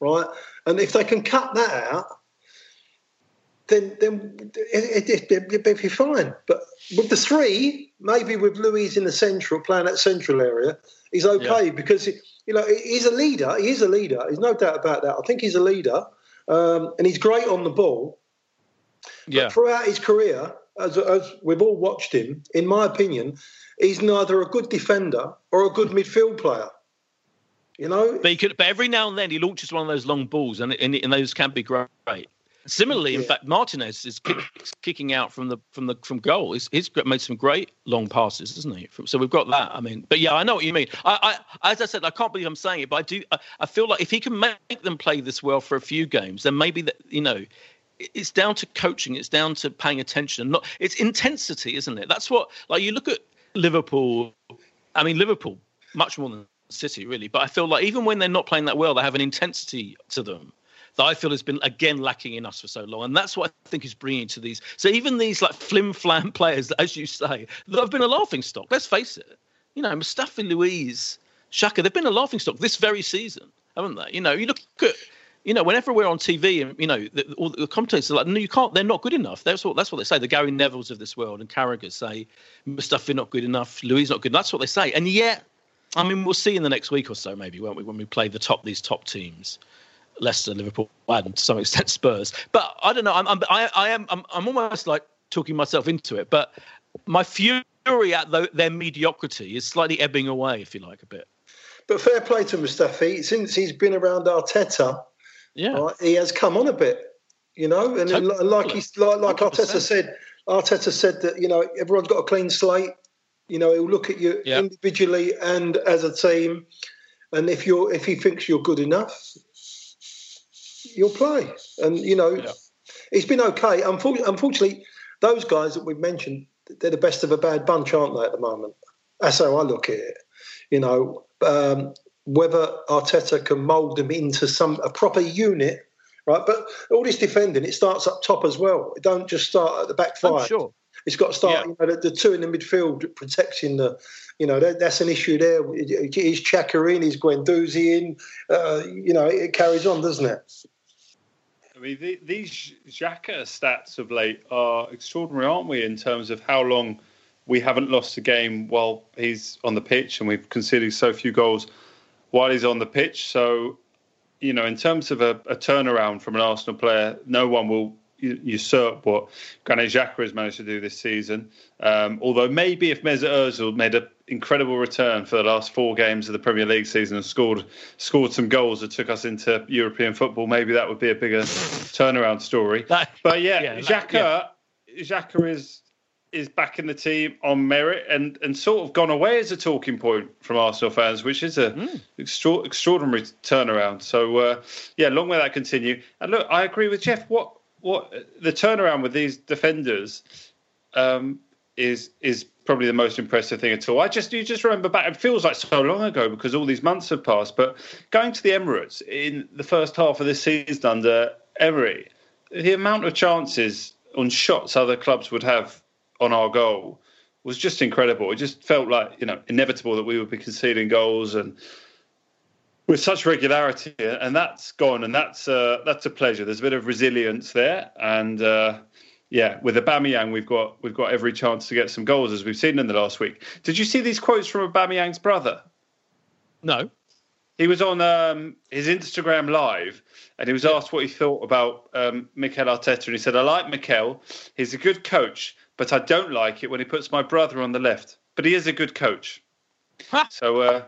right? And if they can cut that out, then then it, it, it, it'd be fine. But with the three, maybe with Luiz in the central, playing that central area, he's okay yeah. because you know he's a leader. He is a leader. There's no doubt about that. I think he's a leader, um, and he's great on the ball. Yeah. But throughout his career, as, as we've all watched him, in my opinion, he's neither a good defender or a good midfield player. You know, but he could. But every now and then he launches one of those long balls, and and, and those can be great. Similarly, in fact, Martinez is kick, kicking out from the from the from goal. He's, he's made some great long passes, isn't he? So we've got that. I mean, but yeah, I know what you mean. I, I as I said, I can't believe I'm saying it, but I do. I, I feel like if he can make them play this well for a few games, then maybe that you know it's down to coaching it's down to paying attention not it's intensity isn't it that's what like you look at liverpool i mean liverpool much more than city really but i feel like even when they're not playing that well they have an intensity to them that I feel has been again lacking in us for so long, and that's what I think is bringing to these. So even these like flim flam players, as you say, that have been a laughing stock. Let's face it. You know, Mustafi Luiz, Xhaka, they've been a laughing stock this very season, haven't they? You know, you look at you know, whenever we're on TV and you know, the, all the commentators are like, no, you can't. They're not good enough. That's what that's what they say. The Gary Nevilles of this world and Carragher say Mustafi not good enough. Luiz not good. Enough. That's what they say. And yet, I mean, we'll see in the next week or so, maybe, won't we, when we play the top these top teams. Leicester, Liverpool, and to some extent Spurs. But I don't know. I'm, I'm I, I am I'm, I'm almost like talking myself into it. But my fury at the, their mediocrity is slightly ebbing away, if you like, a bit. But fair play to Mustafi. Since he's been around Arteta, yeah, right, he has come on a bit. You know, and totally. like he's like, like Arteta said, Arteta said that you know everyone's got a clean slate. You know, he'll look at you yeah. individually and as a team, and if you're if he thinks you're good enough, you'll play. And you know, yeah. it's been okay. Unfortunately, unfortunately, those guys that we've mentioned, they're the best of a bad bunch, aren't they? At the moment, that's how I look at it. You know, um, whether Arteta can mould them into some a proper unit, right? But all this defending, it starts up top as well. It don't just start at the back five. I'm sure. It's got to start. Yeah. You know, the, the, two in the midfield protecting the. You know that, that's an issue there. Is Xhaka in? Is Guendouzi in? Uh, you know, it carries on, doesn't it? I mean, the, these Xhaka stats of late are extraordinary, aren't we? In terms of how long we haven't lost a game while he's on the pitch, and we've conceded so few goals while he's on the pitch. So, you know, in terms of a, a turnaround from an Arsenal player, no one will usurp what Granit Xhaka has managed to do this season. Um, although maybe if Mesut Ozil made an incredible return for the last four games of the Premier League season and scored scored some goals that took us into European football, maybe that would be a bigger turnaround story. That, but yeah, yeah Xhaka, yeah. Xhaka is is back in the team on merit and, and sort of gone away as a talking point from Arsenal fans, which is a mm. extra, extraordinary turnaround. So uh, yeah, long may that continue. And look, I agree with Jeff. What what the turnaround with these defenders um, is is probably the most impressive thing at all. I just you just remember back. It feels like so long ago because all these months have passed. But going to the Emirates in the first half of this season under Emery, the amount of chances on shots other clubs would have on our goal was just incredible. It just felt like you know inevitable that we would be conceding goals and with such regularity, and that's gone, and that's uh, that's a pleasure. There's a bit of resilience there, and uh, yeah, with Aubameyang, we've got we've got every chance to get some goals as we've seen in the last week. Did you see these quotes from Aubameyang's brother? No. He was on um, his Instagram live, and he was asked what he thought about um, Mikel Arteta, and he said, "I like Mikel. He's a good coach, but I don't like it when he puts my brother on the left. But he is a good coach." so. Uh,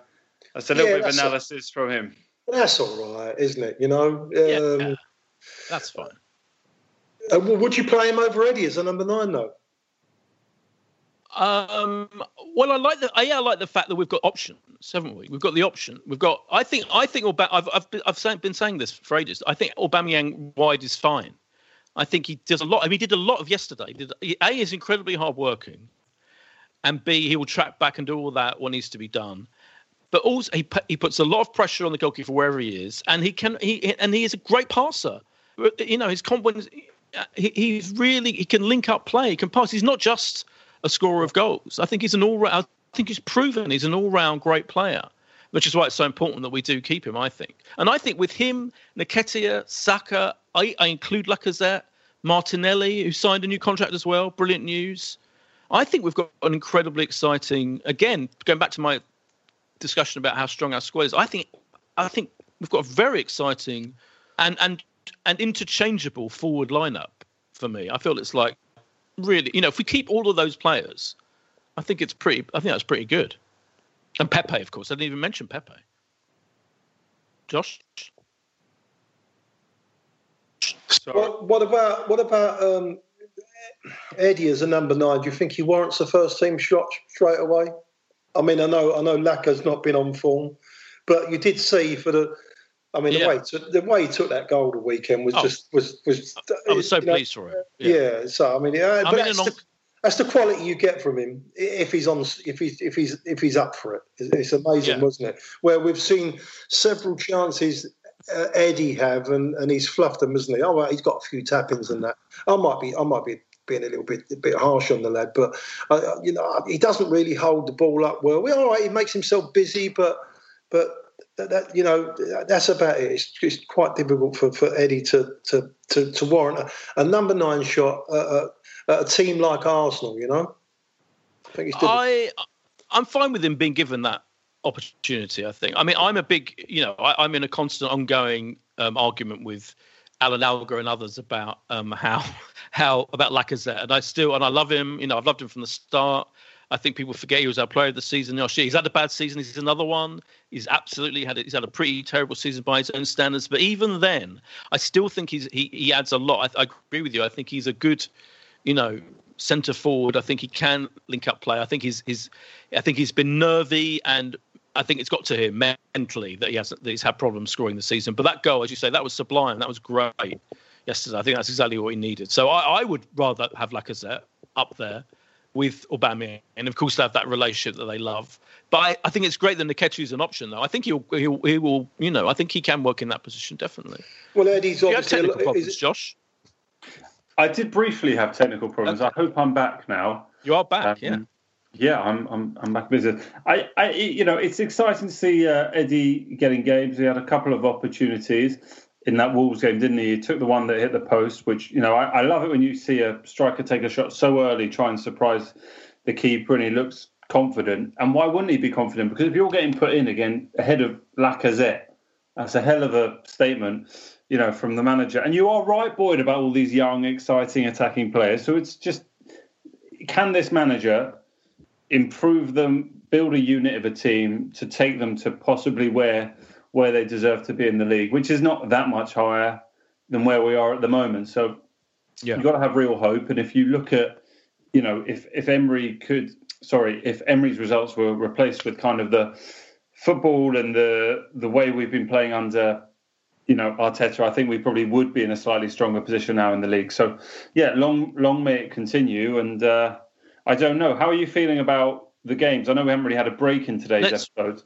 that's a little yeah, bit of analysis a, from him. That's all right, isn't it? You know. Um, yeah, that's fine. Uh, would you play him over Eddie as a number nine, though? Um, well, I like the yeah, I like the fact that we've got options, haven't we? We've got the option. We've got. I think. I think. Aubame- I've I've been, I've been saying this for ages. I think Aubameyang wide is fine. I think he does a lot. I mean, he did a lot of yesterday. Did, a is incredibly hardworking, and B he will track back and do all that what needs to be done but also he he puts a lot of pressure on the goalkeeper wherever he is, and he can he and he is a great passer. You know his confidence. He, he's really he can link up play. He can pass. He's not just a scorer of goals. I think he's an all. I think he's proven he's an all-round great player, which is why it's so important that we do keep him. I think, and I think with him, Nketiah, Saka, I, I include Lacazette, Martinelli, who signed a new contract as well. Brilliant news. I think we've got an incredibly exciting. Again, going back to my discussion about how strong our squad is, I think I think we've got a very exciting and and and interchangeable forward lineup for me. I feel it's like really, you know, if we keep all of those players, I think it's pretty. I think that's pretty good. And Pepe, of course, I didn't even mention Pepe. Josh. What, what about what about um, Eddie as a number nine? Do you think he warrants a first team shot straight away? I mean, I know I know Laka's not been on form, but you did see for the. I mean, Yeah. the way the way he took that goal the weekend was Oh. just was was. I was so you know, pleased for him. Yeah. so I mean, yeah, I mean, that's, the, that's the quality you get from him if he's on if he's if he's if he's up for it. It's, amazing, Yeah. wasn't it? Where we've seen several chances uh, Eddie have, and, and he's fluffed them, hasn't he? Oh, well, he's got a few tappings and that. I might be I might be being a little bit a bit harsh on the lad, but uh, you know he doesn't really hold the ball up well. We all right, he makes himself busy, but but that, that you know that's about it. It's, it's quite difficult for, for Eddie to to to, to warrant a, a number nine shot at at a team like Arsenal. You know, I think he's. I I'm fine with him being given that opportunity. I think. I mean, I'm a big, you know, I, I'm in a constant, ongoing um, argument with Alan Alger and others about um, how how about Lacazette, and I still and I love him. You know, I've loved him from the start. I think people forget he was our player of the season. Oh, shit, he's had a bad season. He's another one. He's absolutely had a, he's had a pretty terrible season by his own standards. But even then, I still think he's he, he adds a lot. I, I agree with you. I think he's a good, you know, centre forward. I think he can link up play. I think he's he's I think he's been nervy and I think it's got to him mentally that he has that he's had problems scoring the season. But that goal, as you say, that was sublime. That was great yesterday. I think that's exactly what he needed. So I, I would rather have Lacazette up there with Aubameyang, and of course they have that relationship that they love. But I, I think it's great that Nketiah is an option, though. I think he'll, he'll he will you know I think he can work in that position definitely. Well, Eddie's You obviously technical problems, is- Josh. I did briefly have technical problems. I hope I'm back now. You are back, yeah. Um, Yeah, I'm I'm I'm back busy. I, I you know it's exciting to see uh, Eddie getting games. He had a couple of opportunities in that Wolves game, didn't he? He took the one that hit the post, which you know I, I love it when you see a striker take a shot so early, try and surprise the keeper, and he looks confident. And why wouldn't he be confident? Because if you're getting put in again ahead of Lacazette, that's a hell of a statement, you know, from the manager. And you are right, Boyd, about all these young, exciting attacking players. So it's just, can this manager improve them, build a unit of a team to take them to possibly where where they deserve to be in the league, which is not that much higher than where we are at the moment. So Yeah. you've got to have real hope. And if you look at, you know, if if Emery could, sorry, if Emery's results were replaced with kind of the football and the the way we've been playing under, you know, Arteta, I think we probably would be in a slightly stronger position now in the league. So, yeah, long long may it continue. And uh, I don't know. How are you feeling about the games? I know we haven't really had a break in today's Let's- episode.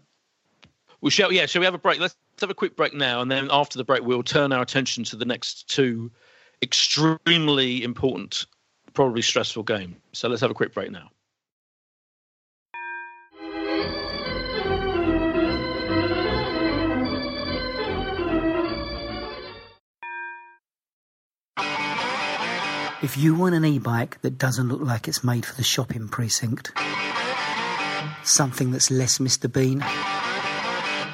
We shall, yeah. Shall we have a break? Let's have a quick break now, and then after the break, we'll turn our attention to the next two extremely important, probably stressful games. So let's have a quick break now. If you want an e-bike that doesn't look like it's made for the shopping precinct, something that's less Mr. Bean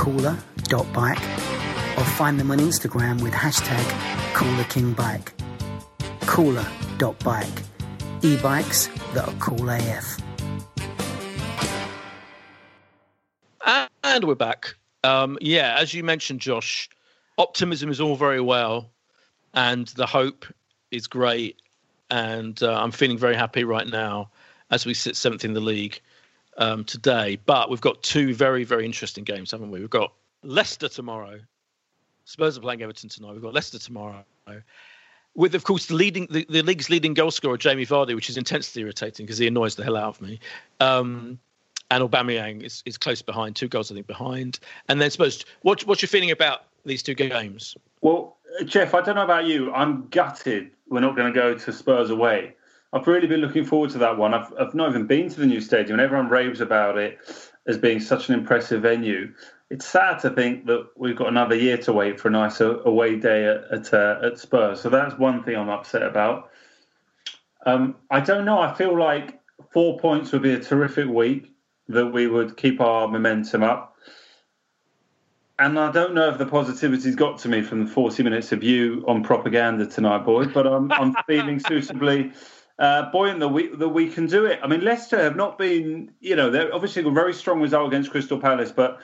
cooler.bike or find them on Instagram with hashtag coolerkingbike. Cooler.bike. E-bikes that are cool AF. And we're back. Um, yeah, as you mentioned, Josh, optimism is all very well, and the hope is great. and uh, I'm feeling very happy right now as we sit seventh in the league um, today. But we've got two very, very interesting games, haven't we? We've got Leicester tomorrow. Spurs are playing Everton tonight. We've got Leicester tomorrow. With, of course, the leading the, the league's leading goal scorer, Jamie Vardy, which is intensely irritating because he annoys the hell out of me. Um, and Aubameyang is, is close behind, two goals I think behind. And then, suppose what, what's your feeling about these two games? Well, Jeff, I don't know about you. I'm gutted we're not going to go to Spurs away. I've really been looking forward to that one. I've, I've not even been to the new stadium, and everyone raves about it as being such an impressive venue. It's sad to think that we've got another year to wait for a nice away day at at, uh, at Spurs. So that's one thing I'm upset about. Um, I don't know. I feel like four points would be a terrific week that we would keep our momentum up. And I don't know if the positivity's got to me from the 40 minutes of you on propaganda tonight, Boyd, but I'm, I'm feeling suitably uh, buoyant that we, that we can do it. I mean, Leicester have not been, you know, they're obviously a very strong result against Crystal Palace, but,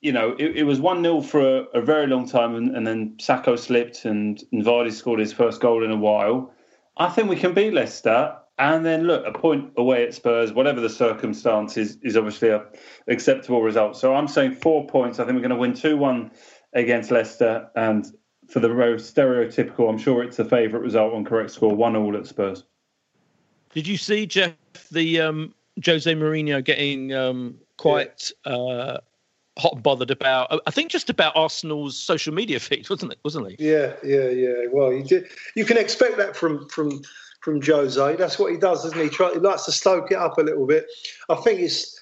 you know, it, it was 1 0 for a, a, very long time, and, and then Sakho slipped and, and Vardy scored his first goal in a while. I think we can beat Leicester. And then look, a point away at Spurs, whatever the circumstances, is obviously a acceptable result. So I'm saying four points. I think we're going to win two one against Leicester, and for the most stereotypical, I'm sure it's a favourite result on correct score, one all at Spurs. Did you see Jeff the um, Jose Mourinho getting um, quite yeah. uh, hot and bothered about? I think just about Arsenal's social media feed, wasn't it? Wasn't he? Yeah, yeah, yeah. Well, you did. You can expect that from from from Jose. That's what he does, doesn't he? Try, he likes to stoke it up a little bit. I think it's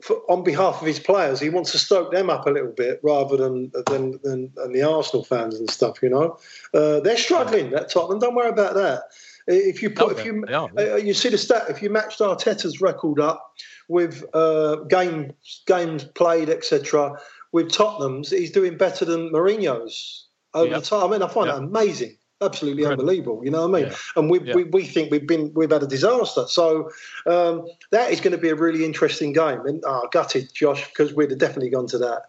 for, on behalf of his players. He wants to stoke them up a little bit rather than than, than, than the Arsenal fans and stuff. You know, uh, they're struggling at Tottenham. Don't worry about that. If you put, if you uh, you see the stat, if you matched Arteta's record up with uh, game games played, etc., with Tottenham's, he's doing better than Mourinho's over the time. I mean, I find that amazing absolutely unbelievable. You know what I mean? Yeah. And we, yeah. we, we think we've been we've had a disaster. So um, that is going to be a really interesting game. And oh, gutted, Josh, because we'd have definitely gone to that.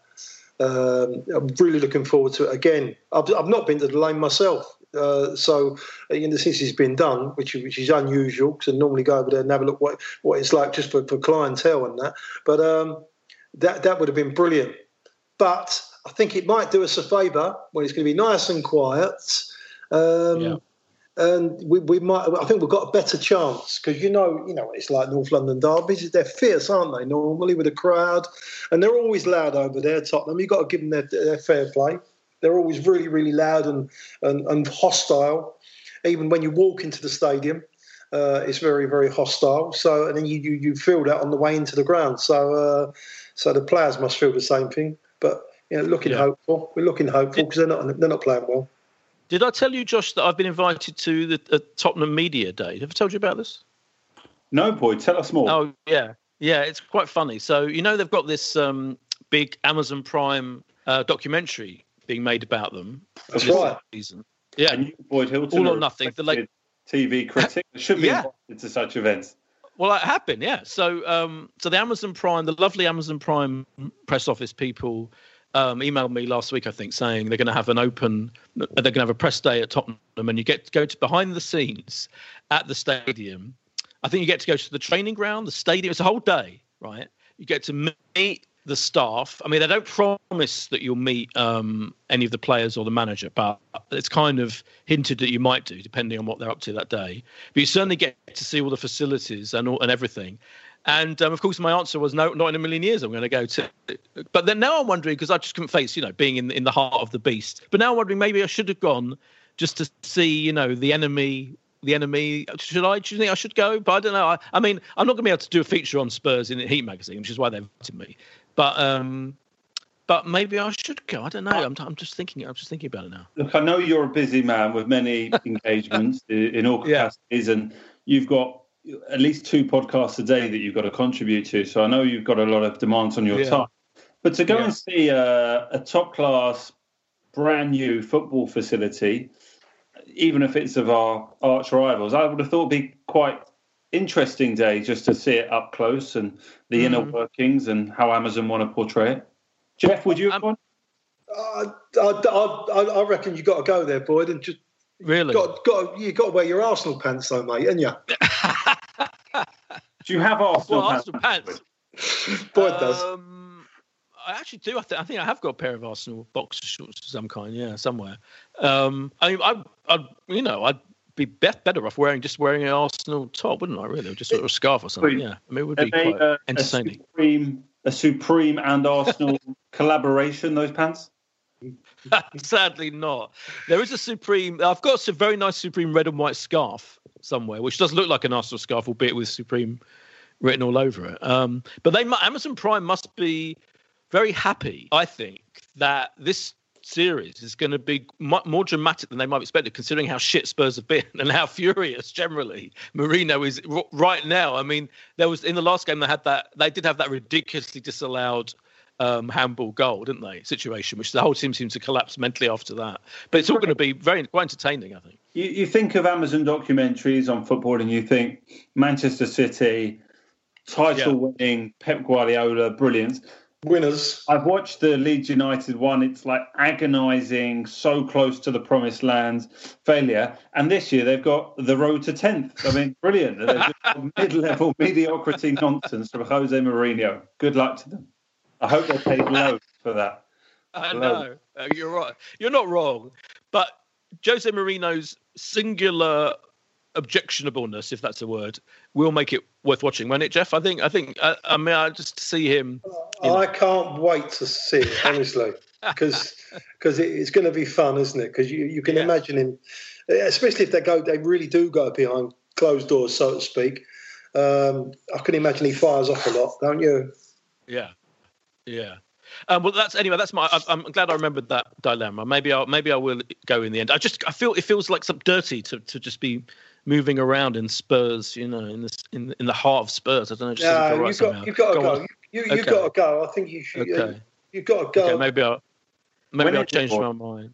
Um, I'm really looking forward to it again. I've, I've not been to the lane myself. Uh, so you know, since it's been done, which which is unusual because I normally go over there and have a look what what it's like just for, for clientele and that. But um, that that would have been brilliant. But I think it might do us a favour when it's going to be nice and quiet um, yeah. And we, we might, I think we've got a better chance because you know, you know, it's like North London derbies. They're fierce, aren't they? Normally with a crowd, and they're always loud over there. Tottenham, you've got to give them their, their fair play. They're always really, really loud and, and, and hostile. Even when you walk into the stadium, uh, it's very, very hostile. So, and then you, you, you feel that on the way into the ground. So, uh, so the players must feel the same thing. But you know, looking yeah. hopeful. We're looking hopeful because they're not they're not playing well. Did I tell you, Josh, that I've been invited to the uh, Tottenham Media Day? Have I told you about this? No, boy. Tell us more. Oh, yeah. Yeah, it's quite funny. So, you know, they've got this um, big Amazon Prime uh, documentary being made about them. That's right. Season. Yeah. And you, Boyd Hilton, all or nothing. The like TV critic should be yeah. invited to such events. Well, it happened, yeah. So, um, so the Amazon Prime, the lovely Amazon Prime press office people um, emailed me last week, I think, saying they're going to have an open, they're going to have a press day at Tottenham, and you get to go to behind the scenes at the stadium. I think you get to go to the training ground, the stadium. It's a whole day, right? You get to meet the staff. I mean, they don't promise that you'll meet um, any of the players or the manager, but it's kind of hinted that you might do, depending on what they're up to that day. But you certainly get to see all the facilities and all, and everything. And um, of course, my answer was no, not in a million years. I'm going to go to. But then now I'm wondering because I just couldn't face, you know, being in in the heart of the beast. But now I'm wondering maybe I should have gone just to see, you know, the enemy. The enemy. Should I? Do you think I should go? But I don't know. I, I mean, I'm not going to be able to do a feature on Spurs in Heat magazine, which is why they've invited me. But um, but maybe I should go. I don't know. I'm, I'm just thinking. I'm just thinking about it now. Look, I know you're a busy man with many engagements in all capacities, yeah. and you've got at least two podcasts a day that you've got to contribute to. So I know you've got a lot of demands on your yeah. time. But to go yeah. and see a, a top class, brand new football facility, even if it's of our arch rivals, I would have thought it'd be quite interesting day just to see it up close and the mm. inner workings and how Amazon want to portray it. Jeff, would you have um, Uh, I, I, I, reckon you've got to go there, Boyd, and just Really? Got, got, you got to wear your Arsenal pants, though, mate, and you? Do you have Arsenal Well, pants? Arsenal pants. Boyd does. Um, I actually do. I, th- I think I have got a pair of Arsenal boxer shorts of some kind. Yeah, somewhere. Um, I mean, I, I, you know, I'd be be- better off wearing just wearing an Arsenal top, wouldn't I? Really, just sort of a scarf or something. Yeah, I mean, it would be they quite uh, a entertaining. supreme, a supreme and Arsenal collaboration? Those pants. Sadly, not. There is a Supreme. I've got a very nice Supreme red and white scarf somewhere, which does look like an Arsenal scarf, albeit with Supreme written all over it. Um, but they, Amazon Prime must be very happy, I think, that this series is going to be more dramatic than they might have expected, considering how shit Spurs have been and how furious generally Mourinho is right now. I mean, there was in the last game they had that they did have that ridiculously disallowed um, handball goal, didn't they? Situation, which the whole team seems to collapse mentally after that. But it's all going to be very quite entertaining, I think. You, you think of Amazon documentaries on football, and you think Manchester City, title-winning Pep Guardiola, brilliance. Winners. I've watched the Leeds United one. It's like agonising, so close to the promised land, failure. And this year they've got the road to tenth. I mean, brilliant. Mid-level mediocrity nonsense from Jose Mourinho. Good luck to them. I hope they paid low for that. I know Uh, you're right. You're not wrong, but Jose Mourinho's singular objectionableness, if that's a word, will make it worth watching, won't it, Jeff? I think. I think. I, I mean, I just see him. I can't wait to see it, honestly, because because it's going to be fun, isn't it? Because you, you can imagine him, especially if they go, they really do go behind closed doors, so to speak. Um, I can imagine he fires off a lot, don't you? Yeah, yeah. Um, well, that's anyway. That's my. I'm glad I remembered that dilemma. Maybe I will maybe I will go in the end. I just I feel it feels like some dirty to, to just be moving around in Spurs. You know, in this in in the heart of Spurs. I don't know. Just doesn't No, feel right you've somehow. got you've got to Go go. You you, have Okay. got to go. I think you should. Okay. You've got to go. Okay, maybe I'll maybe When I'll change my mind.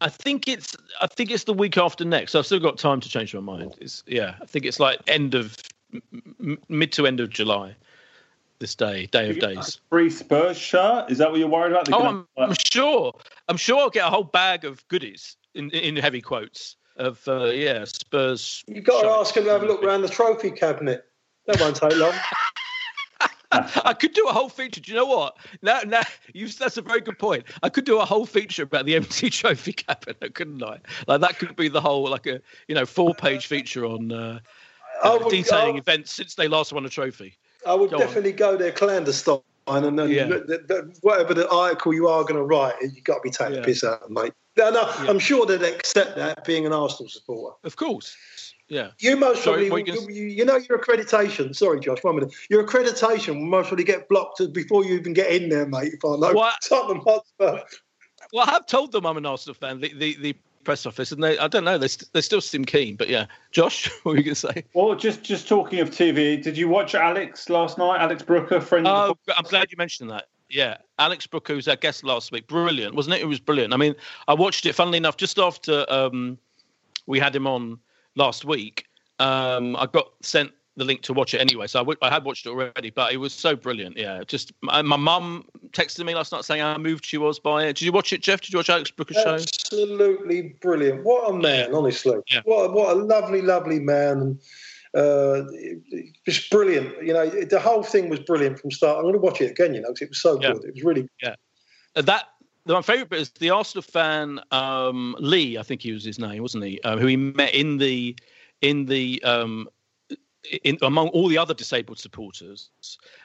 I think it's I think it's the week after next. So I've still got time to change my mind. It's yeah. I think it's like end of m- m- mid to end of July. This day, day of days. Free Spurs shirt? Is that what you're worried about? They're Oh, gonna- I'm, I'm sure. I'm sure I'll get a whole bag of goodies in in heavy quotes of uh, yeah Spurs. You've got to ask him to have a look around the trophy cabinet. That won't take long. I could do a whole feature. Do you know what? Now, now you, that's a very good point. I could do a whole feature about the empty trophy cabinet, couldn't I? Like that could be the whole, like a you know, four-page feature on uh, would- detailing I- events since they last won a trophy. I would Go on. definitely go there clandestine, and then Yeah. look, the, the, whatever the article you are going to write, you've got to be taking Yeah. the piss out of, mate. No, no, I'm sure they'd accept that being an Arsenal supporter. Of course. Yeah. You most Sorry, probably, what you you, you, you know, your accreditation. Sorry, Josh, one minute. Your accreditation will most probably get blocked before you even get in there, mate. If I know What? Tottenham Hotspur. Well, I have told them I'm an Arsenal fan. The the, the press office, and they I don't know. They st- they still seem keen, but yeah. Josh, what were you going to say? Well, just just talking of TV, did you watch Alex last night? Alex Brooker, friend of Oh, the I'm glad you mentioned that. Yeah, Alex Brooker, who was our guest last week, brilliant, wasn't it? It was brilliant. I mean, I watched it. Funnily enough, just after um, we had him on last week, um, I got sent the link to watch it anyway. So I, w- I had watched it already, but it was so brilliant. Yeah, just my, my mum texted me last night saying how moved she was by it. Did you watch it, Jeff? Did you watch Alex Brooker's show? Absolutely brilliant. What a man, honestly. Yeah. What, a, what a lovely, lovely man. Uh, just brilliant. You know, the whole thing was brilliant from start. I'm going to watch it again, you know, 'cause it was so Yeah. good. It was really yeah. that my favourite bit is the Arsenal fan um, Lee, I think he was his name, wasn't he? Um, who he met in the in the um, in among all the other disabled supporters,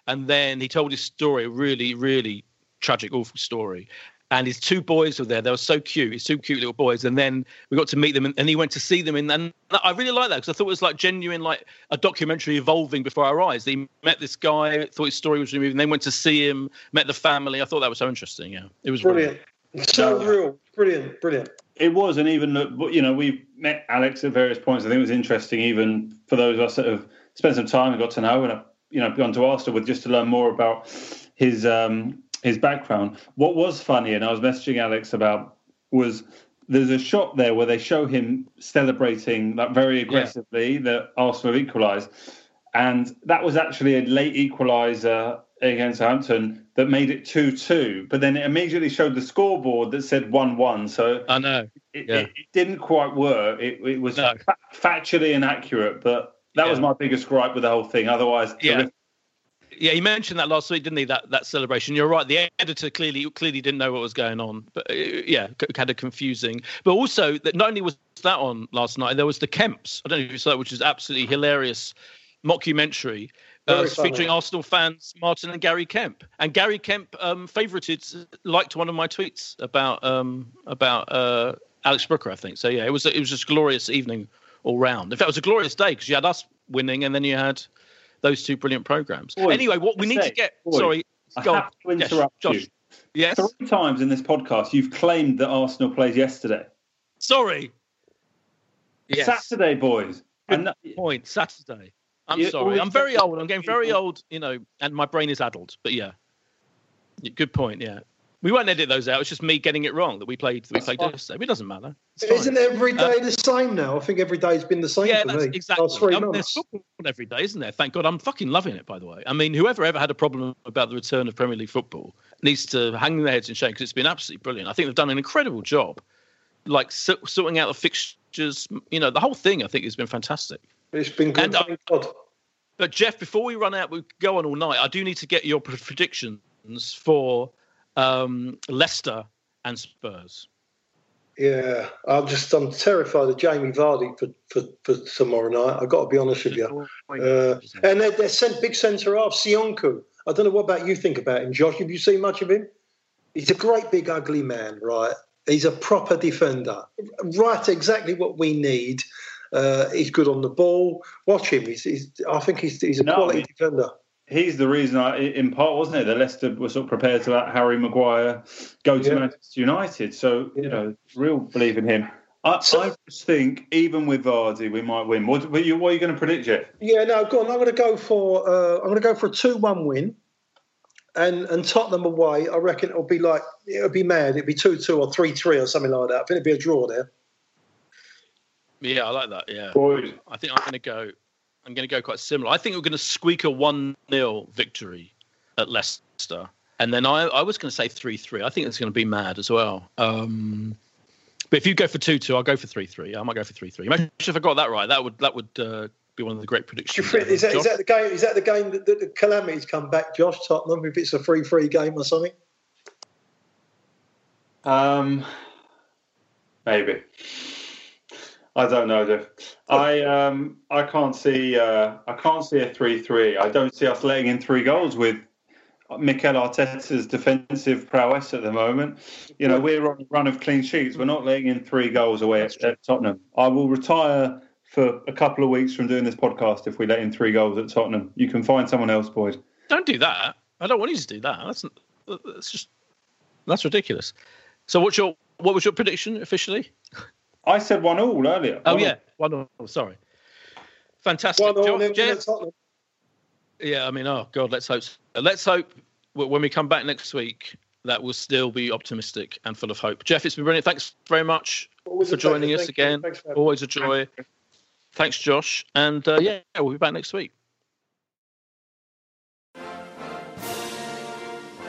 and then he told his story, a really really tragic, awful story. And his two boys were there. They were so cute. His two cute little boys. And then we got to meet them, and, and he went to see them. In, and I really like that because I thought it was like genuine, like a documentary evolving before our eyes. He met this guy, thought his story was really moving, and then went to see him, met the family. I thought that was so interesting. Yeah, it was brilliant. So Yeah. real. Brilliant, brilliant. It was, and even look, you know, we met Alex at various points. I think it was interesting, even for those of us that have spent some time and got to know, and have, you know, gone to Arsenal with just to learn more about his um, his background. What was funny, and I was messaging Alex about, was there's a shot there where they show him celebrating like very aggressively that Arsenal have equalised, and that was actually a late equaliser against Hampton that made it 2 2, but then it immediately showed the scoreboard that said 1 1. So I know. It, Yeah. it, it didn't quite work. It, it was No. fa- factually inaccurate, but that was my biggest gripe with the whole thing. Otherwise, Yeah. Yeah, he mentioned that last week, didn't he? That that celebration. You're right. The editor clearly clearly didn't know what was going on, but uh, yeah, c- kind of confusing. But also that not only was that on last night, there was the Kemps. I don't know if you saw that, which is absolutely hilarious mockumentary. Uh, featuring Arsenal fans Martin and Gary Kemp, and Gary Kemp um, favorited liked one of my tweets about um, about uh, Alex Brooker, I think. So yeah, it was it was just a glorious evening all round. In fact, it was a glorious day because you had us winning, and then you had those two brilliant programs. Boys, anyway, what we need say, to get. boys, sorry, I have to Yes, interrupt Josh. you. Yes. Three times in this podcast, you've claimed that Arsenal plays yesterday. Sorry. Yes. Saturday, boys. Good And that- point. Saturday. I'm You sorry. I'm very old. I'm getting very old, you know, and my brain is addled. But Yeah, good point. Yeah, we won't edit those out. It's just me getting it wrong that we played. That we played yesterday. It doesn't matter. It's fine. Isn't every day Uh, the same now? I think every day's been the same yeah, for that's me. exactly. Last three Um, there's months. football every day, isn't there? Thank God. I'm fucking loving it. By the way, I mean, whoever ever had a problem about the return of Premier League football needs to hang their heads in shame because it's been absolutely brilliant. I think they've done an incredible job, like so- sorting out the fixtures. You know, the whole thing. I think has been fantastic. It's been good. And, uh, thank God. But Jeff, before we run out, we go on all night. I do need to get your predictions for um, Leicester and Spurs. Yeah, I'm just I'm terrified of Jamie Vardy for, for, for tomorrow night. I've got to be honest with you. Uh, and they're, they're sent big centre half, Söyüncü. I don't know what about you think about him, Josh. Have you seen much of him? He's a great big ugly man, right? He's a proper defender, right? Exactly what we need. Uh, he's good on the ball. Watch him. He's, he's I think he's, he's a No, quality he- defender. He's the reason, I, in part, wasn't it, that Leicester were sort of prepared to let Harry Maguire go to Yeah. Manchester United. So, you know, real believe in him. I, So- I just think, even with Vardy, we might win. What, what, are you, what are you going to predict, Jeff? Yeah, no, go on. I'm going to go for uh, I'm going to go for a two-one win, and and Tottenham away. I reckon it'll be like it'll be mad. It'll be two-two or three-three or something like that. I think it'll be a draw there. Yeah, I like that. Yeah, Boys. I think I'm going to go. I'm going to go quite similar. I think we're going to squeak a one 0 victory at Leicester, and then I, I was going to say three three. I think it's going to be mad as well. Um, but if you go for two two, I'll go for three three. I might go for three three. Imagine if I got that right. That would that would uh, be one of the great predictions. Is that, is that the game? Is that the game that, that the calamities come back, Josh Tottenham? If it's a free-free game or something? Um, maybe. I don't know, Jeff. I um I can't see uh, I can't see a three three. I don't see us letting in three goals with Mikel Arteta's defensive prowess at the moment. You know, we're on a run of clean sheets. We're not letting in three goals away at, at Tottenham. I will retire for a couple of weeks from doing this podcast if we let in three goals at Tottenham. You can find someone else, boys. Don't do that. I don't want you to do that. That's that's just that's ridiculous. So what's your what was your prediction officially? I said one all earlier. Oh One all. yeah, one all. Sorry. Fantastic. One all, Job, then Jeff? Yeah, I mean, oh god, let's hope. So. Let's hope when we come back next week that we'll still be optimistic and full of hope. Jeff, it's been brilliant. Thanks very much Always for a pleasure. joining us Thank again. Thanks for. Always a joy. Thanks, Josh. And uh, yeah, we'll be back next week.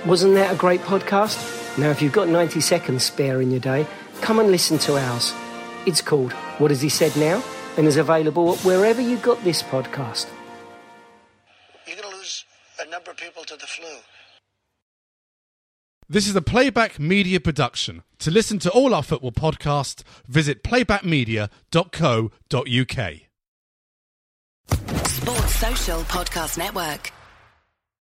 Wasn't that a great podcast? Now, if you've got 90 seconds spare in your day, come and listen to ours. It's called What Has He Said Now? and is available wherever you got this podcast. You're going to lose a number of people to the flu. This is a Playback Media production. To listen to all our football podcasts, visit playbackmedia.co.uk. Sports Social Podcast Network.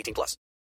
18 plus.